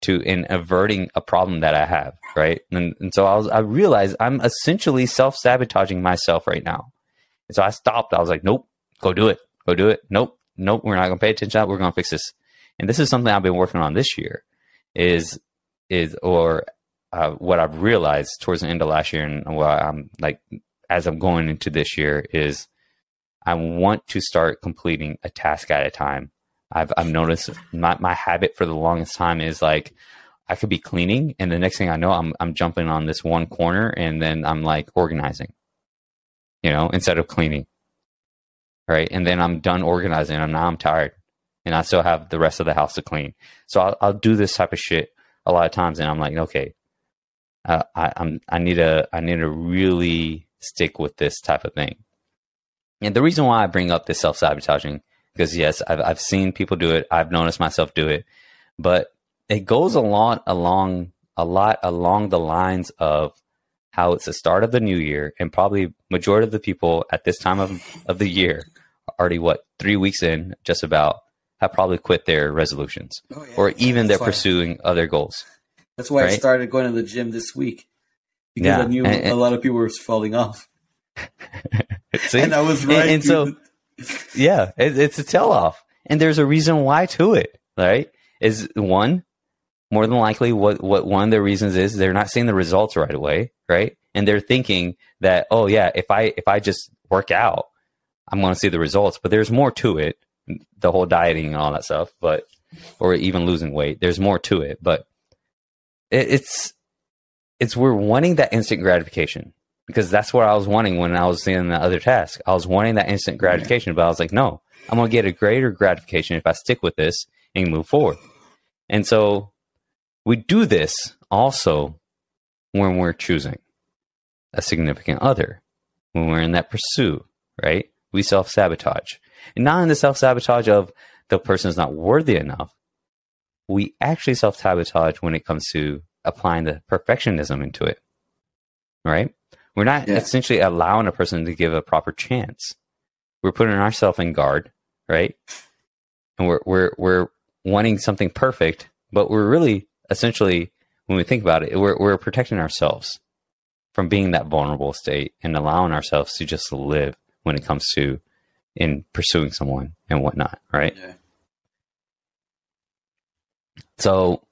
to in averting a problem that I have, right? And, and so I was I realized I'm essentially self sabotaging myself right now. And so I stopped. I was like, nope, go do it, go do it. Nope, nope, we're not gonna pay attention. To We're gonna fix this. And this is something I've been working on this year. Is is or uh, what I've realized towards the end of last year and what I'm like as I'm going into this year is I want to start completing a task at a time I've I've noticed my my habit for the longest time is like I could be cleaning and the next thing I know I'm I'm jumping on this one corner and then I'm like organizing. You know, instead of cleaning. Right? And then I'm done organizing and now I'm tired and I still have the rest of the house to clean. So I'll, I'll do this type of shit a lot of times and I'm like, okay, uh, I, I'm I need to I need to really stick with this type of thing. And the reason why I bring up this self sabotaging because yes, I've I've seen people do it. I've noticed myself do it, but it goes a lot along a lot along the lines of how it's the start of the new year, and probably majority of the people at this time of of the year already what three weeks in, just about have probably quit their resolutions oh, yeah. or even they're pursuing other goals.
That's why right? I started going to the gym this week because yeah. I knew and, and, a lot of people were falling off.
See? And I was right. And, and so, yeah, it, it's a tell off. And there's a reason why to it, right? Is one, more than likely what, what one of the reasons is they're not seeing the results right away, right? And they're thinking that, oh yeah, if I, if I just work out, I'm going to see the results, but there's more to it. The whole dieting and all that stuff, but, or even losing weight, there's more to it, but it, it's, it's we're wanting that instant gratification because that's what I was wanting when I was seeing the other task. I was wanting that instant gratification, but I was like, no, I'm going to get a greater gratification if I stick with this and move forward. And so we do this also when we're choosing a significant other, when we're in that pursuit, right? We self sabotage. And not in the self sabotage of the person is not worthy enough. We actually self sabotage when it comes to applying the perfectionism into it, right? We're not yeah. essentially allowing a person to give a proper chance. We're putting ourselves in guard, right? And we're we're we're wanting something perfect, but we're really essentially when we think about it, we're we're protecting ourselves from being that vulnerable state and allowing ourselves to just live when it comes to in pursuing someone and whatnot, right? Yeah. So,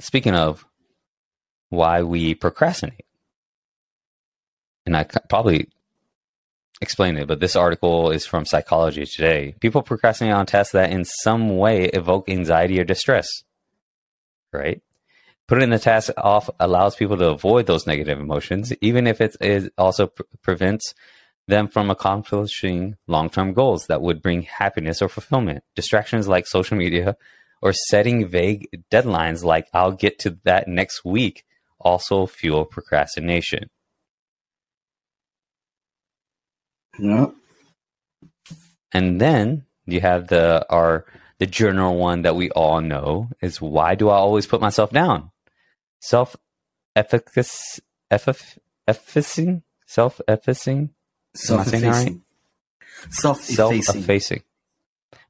speaking of why we procrastinate, and I probably explained it, but this article is from Psychology Today. People procrastinate on tasks that in some way evoke anxiety or distress, right? Putting the task off allows people to avoid those negative emotions, even if it, it also pr- prevents them from accomplishing long term goals that would bring happiness or fulfillment. Distractions like social media or setting vague deadlines like I'll get to that next week also fuel procrastination.
Yeah.
And then you have the our the general one that we all know is why do I always put myself down? Self efficacy efficing? Self effacing
self effacing self effacing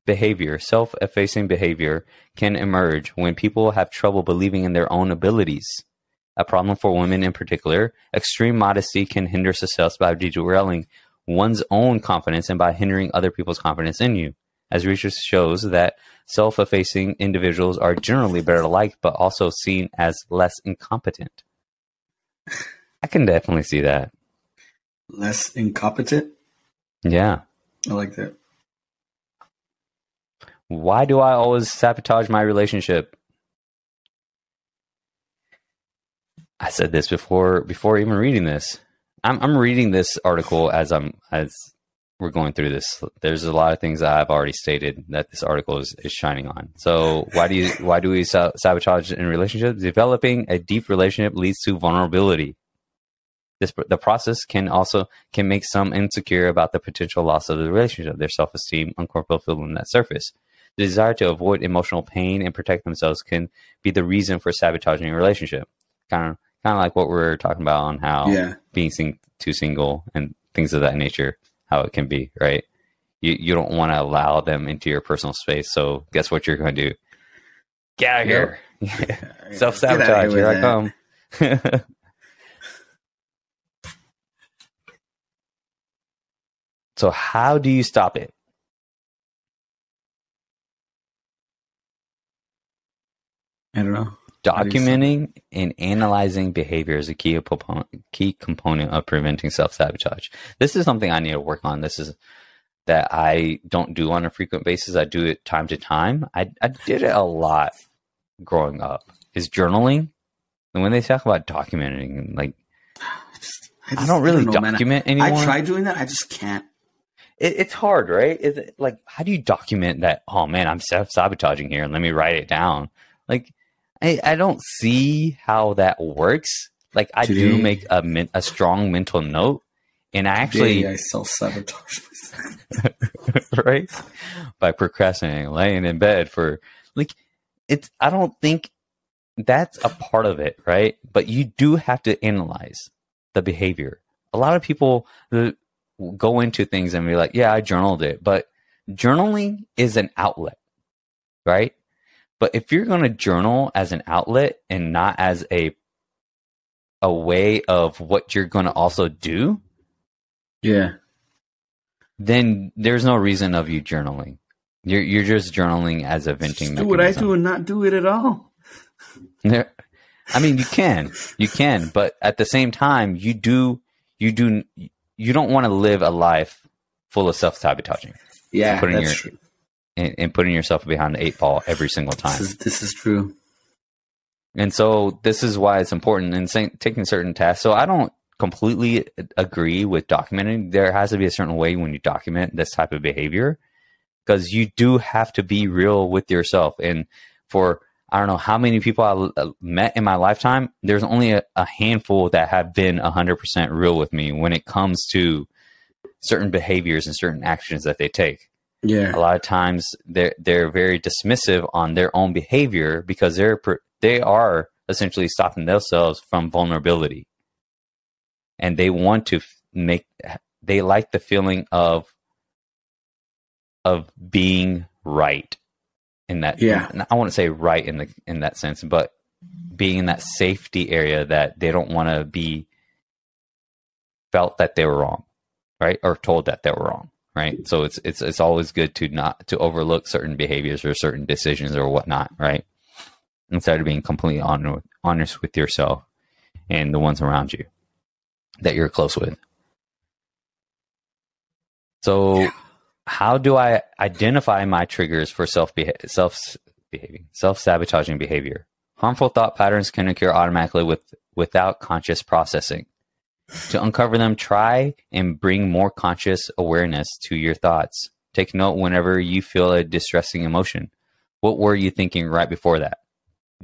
behavior. Self effacing behavior can emerge when people have trouble believing in their own abilities. A problem for women in particular extreme modesty can hinder success by derailing one's own confidence and by hindering other people's confidence in you. As research shows that self effacing individuals are generally better liked, but also seen as less incompetent. I can definitely see that.
Less incompetent?
Yeah.
I like that.
Why do I always sabotage my relationship? I said this before before even reading this. I'm I'm reading this article as I'm as we're going through this. There's a lot of things that I've already stated that this article is, is shining on. So why do you why do we sabotage in relationships? Developing a deep relationship leads to vulnerability. This the process can also can make some insecure about the potential loss of the relationship, their self esteem, unfulfillment that surface. The desire to avoid emotional pain and protect themselves can be the reason for sabotaging a relationship. Kind of kind of like what we're talking about on how yeah. being sing- too single and things of that nature, how it can be, right? You you don't want to allow them into your personal space. So guess what you're going to do? Get out of here. Self sabotage. Here, I come. so how do you stop it?
I don't know.
Documenting and analyzing behavior is a key component, key component of preventing self sabotage. This is something I need to work on. This is that I don't do on a frequent basis. I do it time to time. I, I did it a lot growing up. Is journaling. And when they talk about documenting, like I, just, I, just, I don't really I don't know, document man. anymore.
I try doing that. I just can't.
It, it's hard, right? Is it like how do you document that? Oh man, I'm self sabotaging here, and let me write it down. Like I, I don't see how that works. Like I Today, do make a a strong mental note, and I actually
I self sabotage
right by procrastinating, laying in bed for like it's. I don't think that's a part of it, right? But you do have to analyze the behavior. A lot of people go into things and be like, "Yeah, I journaled it," but journaling is an outlet, right? But if you're going to journal as an outlet and not as a a way of what you're going to also do,
yeah,
then there's no reason of you journaling. You're you're just journaling as a venting.
do what I do and not do it at all.
There, I mean, you can, you can, but at the same time, you do, you do, you don't want to live a life full of self sabotaging.
Yeah, that's
your,
true.
And, and, putting yourself behind the eight ball every single time.
This is, this is true.
And so this is why it's important in saying, taking certain tasks. So I don't completely agree with documenting. There has to be a certain way when you document this type of behavior because you do have to be real with yourself. And for I don't know how many people I met in my lifetime, there's only a, a handful that have been 100% real with me when it comes to certain behaviors and certain actions that they take.
Yeah.
A lot of times they're they're very dismissive on their own behavior because they're they are essentially stopping themselves from vulnerability. And they want to make they like the feeling of of being right in that
yeah
i want to say right in the in that sense but being in that safety area that they don't want to be felt that they were wrong right or told that they were wrong right so it's it's it's always good to not to overlook certain behaviors or certain decisions or whatnot right instead of being completely honest, honest with yourself and the ones around you that you're close with so how do I identify my triggers for self self behaving self sabotaging behavior? Harmful thought patterns can occur automatically with without conscious processing. To uncover them, try and bring more conscious awareness to your thoughts. Take note whenever you feel a distressing emotion. What were you thinking right before that?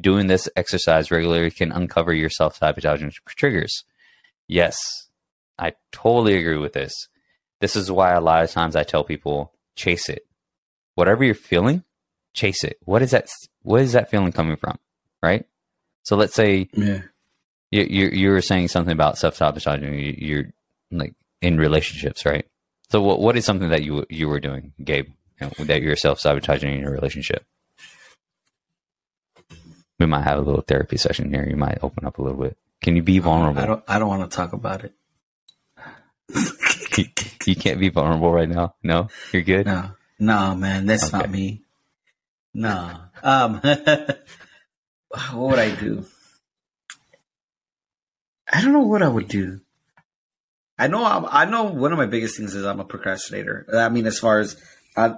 Doing this exercise regularly can uncover your self sabotaging triggers. Yes, I totally agree with this. This is why a lot of times I tell people chase it. Whatever you're feeling, chase it. What is that? What is that feeling coming from? Right. So let's say
yeah.
You you you were saying something about self sabotaging. You, you're like in relationships, right? So what what is something that you you were doing, Gabe, that you're self sabotaging in your relationship? We might have a little therapy session here. You might open up a little bit. Can you be vulnerable?
I don't. I don't want to talk about it.
you can't be vulnerable right now. No, you're good.
No, no, man, that's okay. not me. No. Um, what would I do? I don't know what I would do. I know. I'm, i know one of my biggest things is I'm a procrastinator. I mean, as far as, I,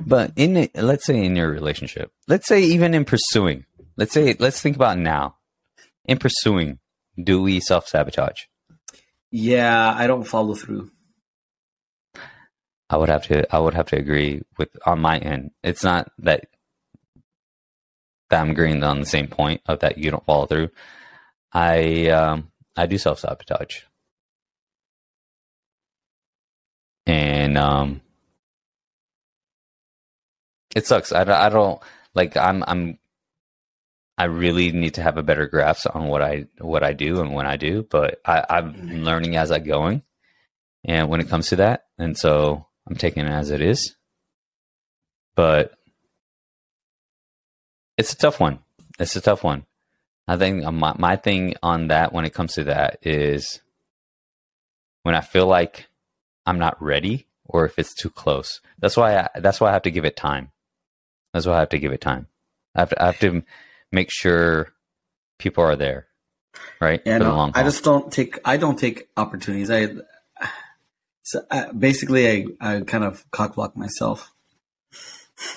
but in it, let's say in your relationship, let's say even in pursuing, let's say let's think about now. In pursuing, do we self sabotage?
Yeah, I don't follow through.
I would have to I would have to agree with on my end. It's not that that I'm agreeing on the same point of that you don't follow through. I um I do self sabotage. And um it sucks. I, I don't like I'm I'm I really need to have a better grasp on what I what I do and when I do, but I, I'm learning as I'm going. And when it comes to that, and so I'm taking it as it is. But it's a tough one. It's a tough one. I think my, my thing on that when it comes to that is when I feel like I'm not ready or if it's too close. That's why I, that's why I have to give it time. That's why I have to give it time. I have to, I have to make sure people are there, right?
Yeah, no, I just don't take I don't take opportunities. I so uh, basically, I, I kind of cockblock myself.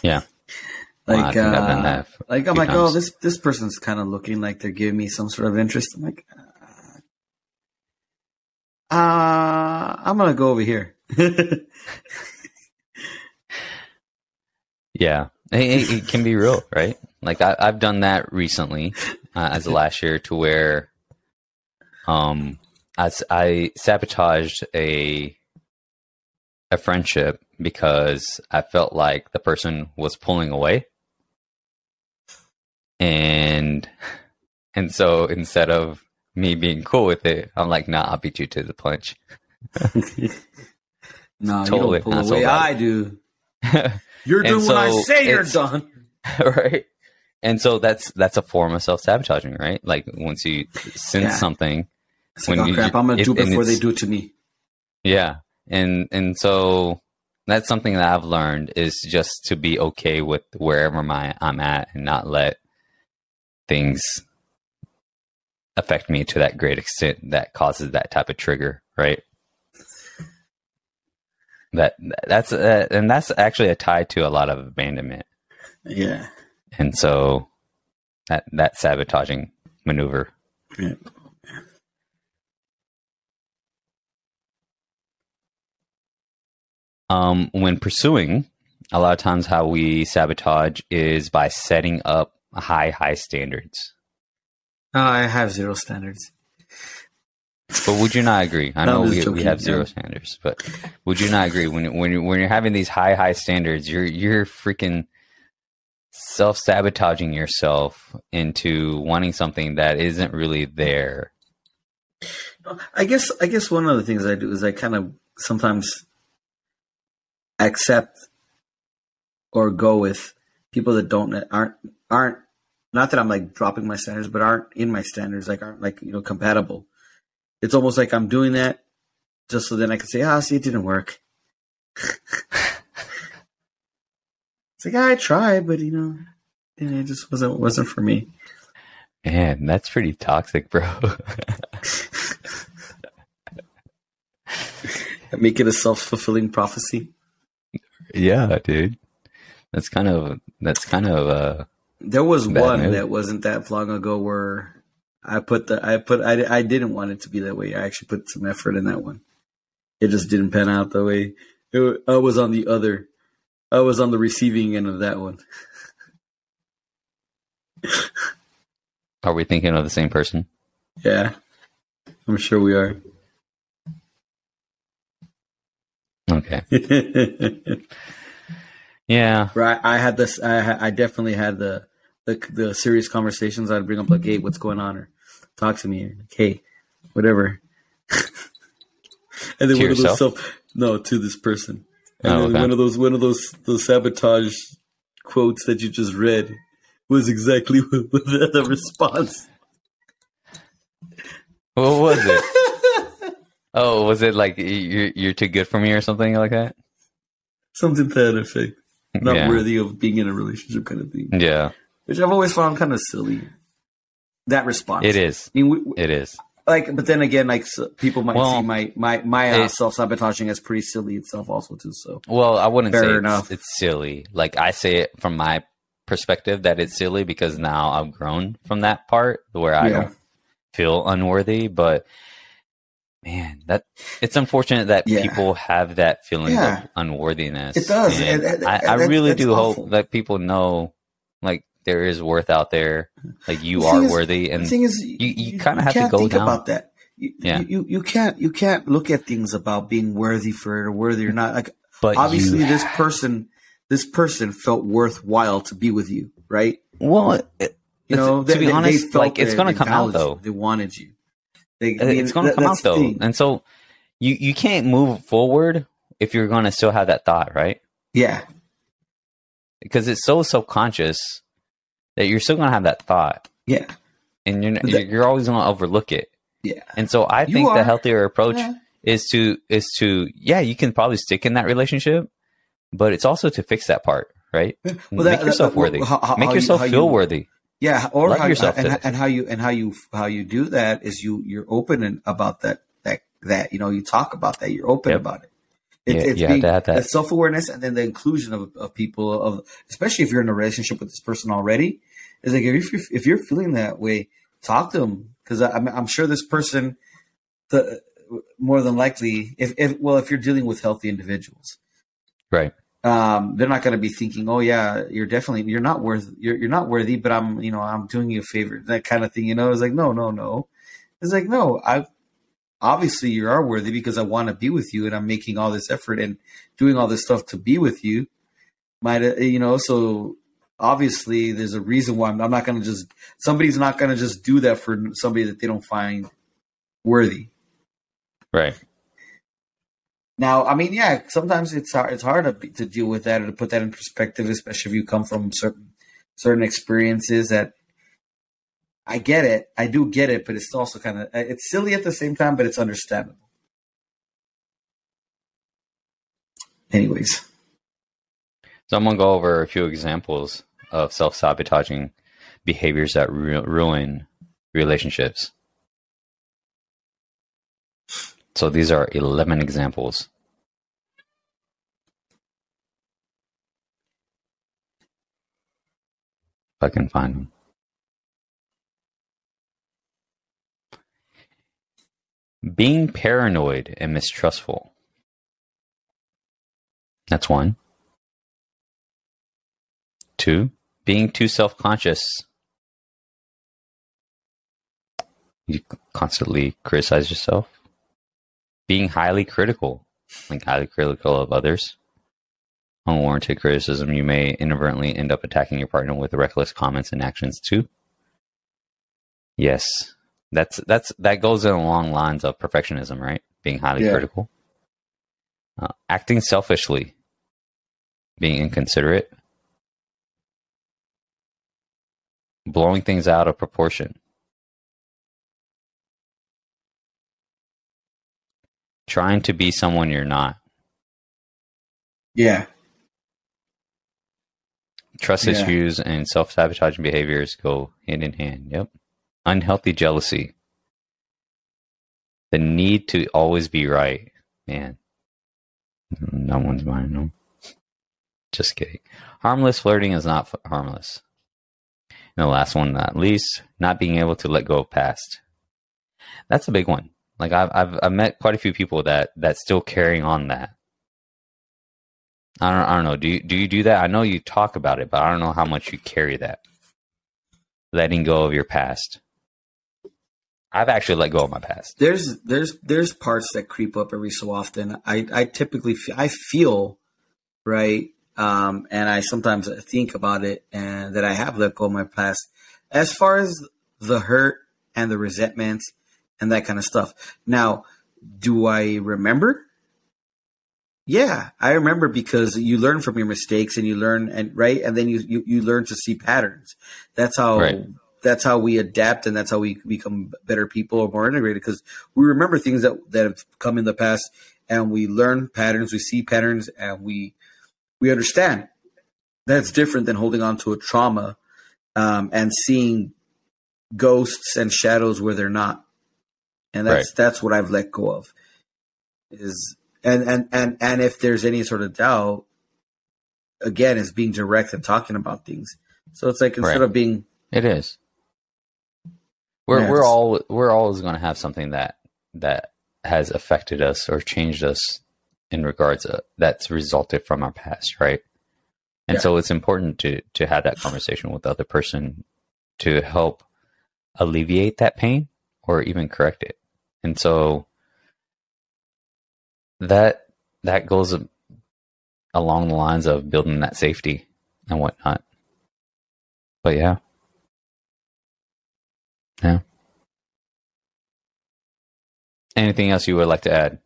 Yeah.
like, well, uh, like I'm like, times. oh, this this person's kind of looking like they're giving me some sort of interest. I'm like, uh, uh I'm gonna go over here.
yeah, it, it, can be real, right? Like I, have done that recently, uh, as last year, to where, um, as I sabotaged a a friendship because I felt like the person was pulling away. And and so instead of me being cool with it, I'm like, nah, I'll beat you to the punch.
no, totally you don't pull away. So I do. You're doing so what I say you're done.
right? And so that's that's a form of self sabotaging, right? Like once you sense yeah. something,
it's when like, oh, you, crap, I'm gonna it, do before they do it to me.
Yeah, and and so that's something that I've learned is just to be okay with wherever my I'm at and not let things affect me to that great extent that causes that type of trigger, right? That that's uh, and that's actually a tie to a lot of abandonment.
Yeah.
And so that that sabotaging maneuver. Yeah. Um, when pursuing, a lot of times how we sabotage is by setting up high, high standards.
Oh, I have zero standards.
But would you not agree? I know we, we have zero yeah. standards, but would you not agree when when you're, when you're having these high high standards, you're you're freaking self sabotaging yourself into wanting something that isn't really there.
I guess I guess one of the things I do is I kind of sometimes accept or go with people that don't aren't aren't not that I'm like dropping my standards, but aren't in my standards, like aren't like you know compatible. It's almost like I'm doing that just so then I can say, ah, see, it didn't work. it's like I tried, but you know, it just wasn't wasn't for me.
Man, that's pretty toxic, bro.
Make it a self fulfilling prophecy.
Yeah, dude. That's kind of that's kind of uh
there was one move. that wasn't that long ago where I put the I put I I didn't want it to be that way. I actually put some effort in that one. It just didn't pan out the way it, I was on the other. I was on the receiving end of that one.
are we thinking of the same person?
Yeah, I'm sure we are.
Okay. yeah.
Right. I had this. I I definitely had the the the serious conversations. I'd bring up like, "Hey, what's going on?" or "Talk to me." Or, like, "Hey, whatever." and then to one yourself? of those self no to this person, and oh, then okay. one of those one of those those sabotage quotes that you just read was exactly the response.
What was it? Oh, was it like you're you're too good for me or something like that?
Something to that effect. Not yeah. worthy of being in a relationship, kind of thing.
Yeah,
which I've always found kind of silly. That response.
It is. I mean, we, it is.
Like, but then again, like so people might well, see my my my uh, self sabotaging as pretty silly itself, also too. So,
well, I wouldn't say enough. It's, it's silly. Like I say it from my perspective that it's silly because now I've grown from that part where I yeah. don't feel unworthy, but man, that it's unfortunate that yeah. people have that feeling yeah. of unworthiness.
It does.
And I, I really do awful. hope that people know, like there is worth out there. Like you are is, worthy, and the thing is, you, you, you kind of have to go down
about that. You, yeah. you you can't you can't look at things about being worthy for it or worthy or not. Like, but obviously, this person this person felt worthwhile to be with you, right?
Well, you know, to they, be honest, like it's going to come out though.
They wanted you.
They, I mean, it's going to come out though, and so you you can't move forward if you're going to still have that thought, right?
Yeah,
because it's so subconscious that you're still going to have that thought.
Yeah,
and you're that, you're always going to overlook it.
Yeah,
and so I think the healthier approach yeah. is to is to yeah, you can probably stick in that relationship, but it's also to fix that part, right? Well, Make that, yourself worthy. How, how, Make yourself you, feel worthy.
Yeah, or Love how, yourself and, and, how you and how you how you do that is you you're open and about that that that you know you talk about that you're open yep. about it. it
yeah, it's you being, have that.
self awareness and then the inclusion of, of people of especially if you're in a relationship with this person already is like if you're, if you're feeling that way, talk to them because I'm I'm sure this person the more than likely if, if well if you're dealing with healthy individuals,
right
um, they're not going to be thinking, "Oh yeah, you're definitely you're not worth you're you're not worthy," but I'm you know I'm doing you a favor, that kind of thing. You know, it's like no, no, no. It's like no, I obviously you are worthy because I want to be with you, and I'm making all this effort and doing all this stuff to be with you. Might uh, you know? So obviously there's a reason why I'm, I'm not going to just somebody's not going to just do that for somebody that they don't find worthy.
Right.
Now, I mean, yeah, sometimes it's hard. It's hard to, to deal with that or to put that in perspective, especially if you come from certain certain experiences that I get it. I do get it, but it's also kind of uh, it's silly at the same time, but it's understandable. Anyways,
so I'm gonna go over a few examples of self-sabotaging behaviors that ru- ruin relationships. So these are 11 examples. If I can find them. Being paranoid and mistrustful. That's one. Two, being too self conscious. You constantly criticize yourself. Being highly critical, like highly critical of others. Unwarranted criticism, you may inadvertently end up attacking your partner with reckless comments and actions too. Yes, that's that's that goes in along lines of perfectionism, right? Being highly yeah. critical, uh, acting selfishly, being inconsiderate, blowing things out of proportion, trying to be someone you're not.
Yeah.
Trust yeah. issues and self sabotaging behaviors go hand in hand. Yep. Unhealthy jealousy. The need to always be right. Man. No one's mine. No. Just kidding. Harmless flirting is not f- harmless. And the last one, not least, not being able to let go of past. That's a big one. Like I've I've I've met quite a few people that that's still carrying on that. I don't I don't know. Do you do you do that? I know you talk about it, but I don't know how much you carry that. Letting go of your past. I've actually let go of my past.
There's there's there's parts that creep up every so often. I I typically feel, I feel right, um, and I sometimes think about it, and that I have let go of my past. As far as the hurt and the resentments and that kind of stuff. Now, do I remember? Yeah, I remember because you learn from your mistakes and you learn and right, and then you you, you learn to see patterns. That's how right. that's how we adapt and that's how we become better people or more integrated because we remember things that that have come in the past and we learn patterns, we see patterns, and we we understand. That's different than holding on to a trauma um, and seeing ghosts and shadows where they're not and that's right. that's what I've let go of. Is and and and and if there's any sort of doubt, again, is being direct and talking about things. So it's like instead right. of being,
it is. We're yeah, we're all we're always going to have something that that has affected us or changed us in regards to, that's resulted from our past, right? And yeah. so it's important to to have that conversation with the other person to help alleviate that pain or even correct it. And so that that goes along the lines of building that safety and whatnot. But yeah. Yeah. Anything else you would like to add?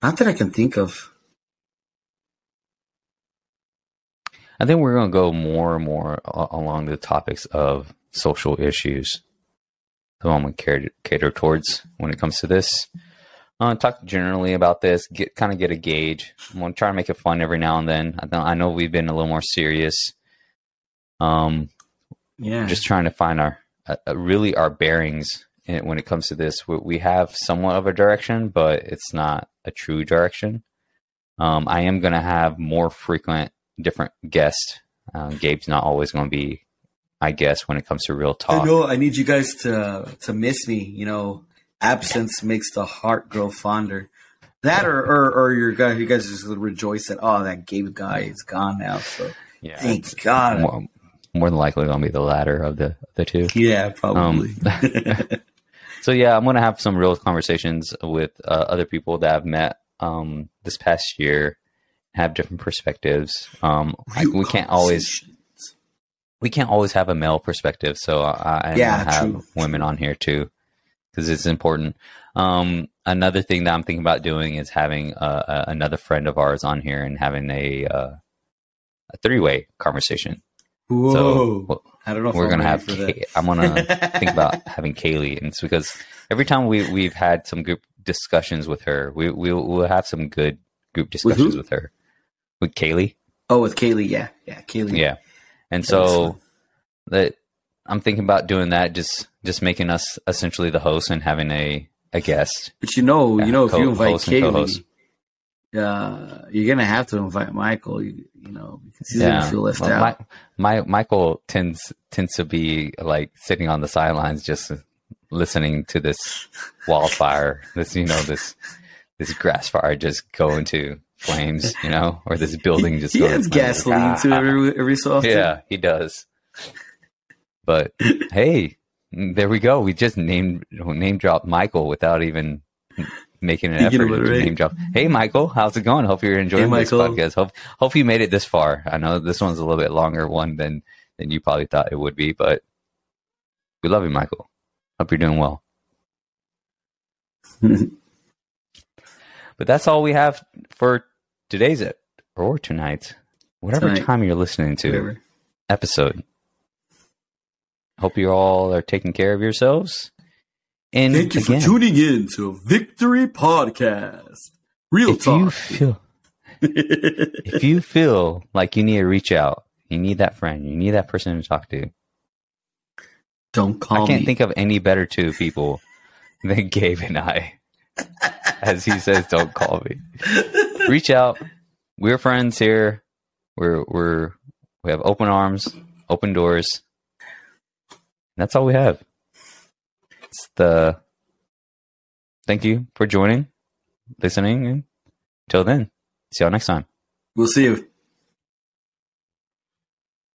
Not that I can think of.
I think we're going to go more and more along the topics of social issues the one we cater, cater towards when it comes to this. Uh, talk generally about this, get kind of get a gauge. I'm gonna try to make it fun every now and then. I, I know we've been a little more serious. Um, yeah, just trying to find our uh, uh really our bearings in, when it comes to this. We, we, have somewhat of a direction, but it's not a true direction. Um, I am gonna have more frequent, different guests. Uh, Gabe's not always going to be I guess, when it comes to real talk.
I know. I need you guys to to miss me. You know, absence makes the heart grow fonder. That or or, or your guy, you guys just rejoice that oh that Gabe guy is gone now. So yeah, thank God.
More, more, than likely gonna be the latter of the the two.
Yeah, probably.
Um, so yeah, I'm gonna have some real conversations with uh, other people that I've met um, this past year, have different perspectives. Um, I, we can't always we can't always have a male perspective, so I, I yeah, have true. women on here too because it's important. Um, another thing that I'm thinking about doing is having uh, another friend of ours on here and having a uh, a three way conversation.
Whoa! So, well, I don't know.
we're gonna have. Kay- I'm gonna think about having Kaylee, and it's because every time we we've had some group discussions with her, we we'll, we'll have some good group discussions with, with her. With Kaylee.
Oh, with Kaylee, yeah, yeah, Kaylee.
Yeah, and so that I'm thinking about doing that. Just just making us essentially the host and having a a guest.
But you know, you know, if you invite Kaylee, uh, you're gonna have to invite Michael. You, you know, because he's yeah. gonna feel left well, out.
My, my Michael tends tends to be like sitting on the sidelines, just listening to this wildfire, this you know this this grass fire just go into flames, you know, or this building just.
he, has gasoline ah, to every every so often.
Yeah, he does. But hey, there we go. We just named name dropped Michael without even making an effort to name drop. Hey, Michael, how's it going? Hope you're enjoying hey, this podcast. Hope hope you made it this far. I know this one's a little bit longer one than than you probably thought it would be, but we love you, Michael. Hope you're doing well. but that's all we have for today's or tonight, whatever tonight. time you're listening to whatever. episode. Hope you all are taking care of yourselves.
And thank you again, for tuning in to Victory Podcast. Real if talk.
You feel, if you feel like you need to reach out, you need that friend, you need that person to talk to.
Don't call me.
I can't
me.
think of any better two people than Gabe and I. As he says, don't call me. Reach out. We're friends here. We're we're we have open arms, open doors. That's all we have. It's the thank you for joining, listening, and until then, see y'all next time.
We'll see you.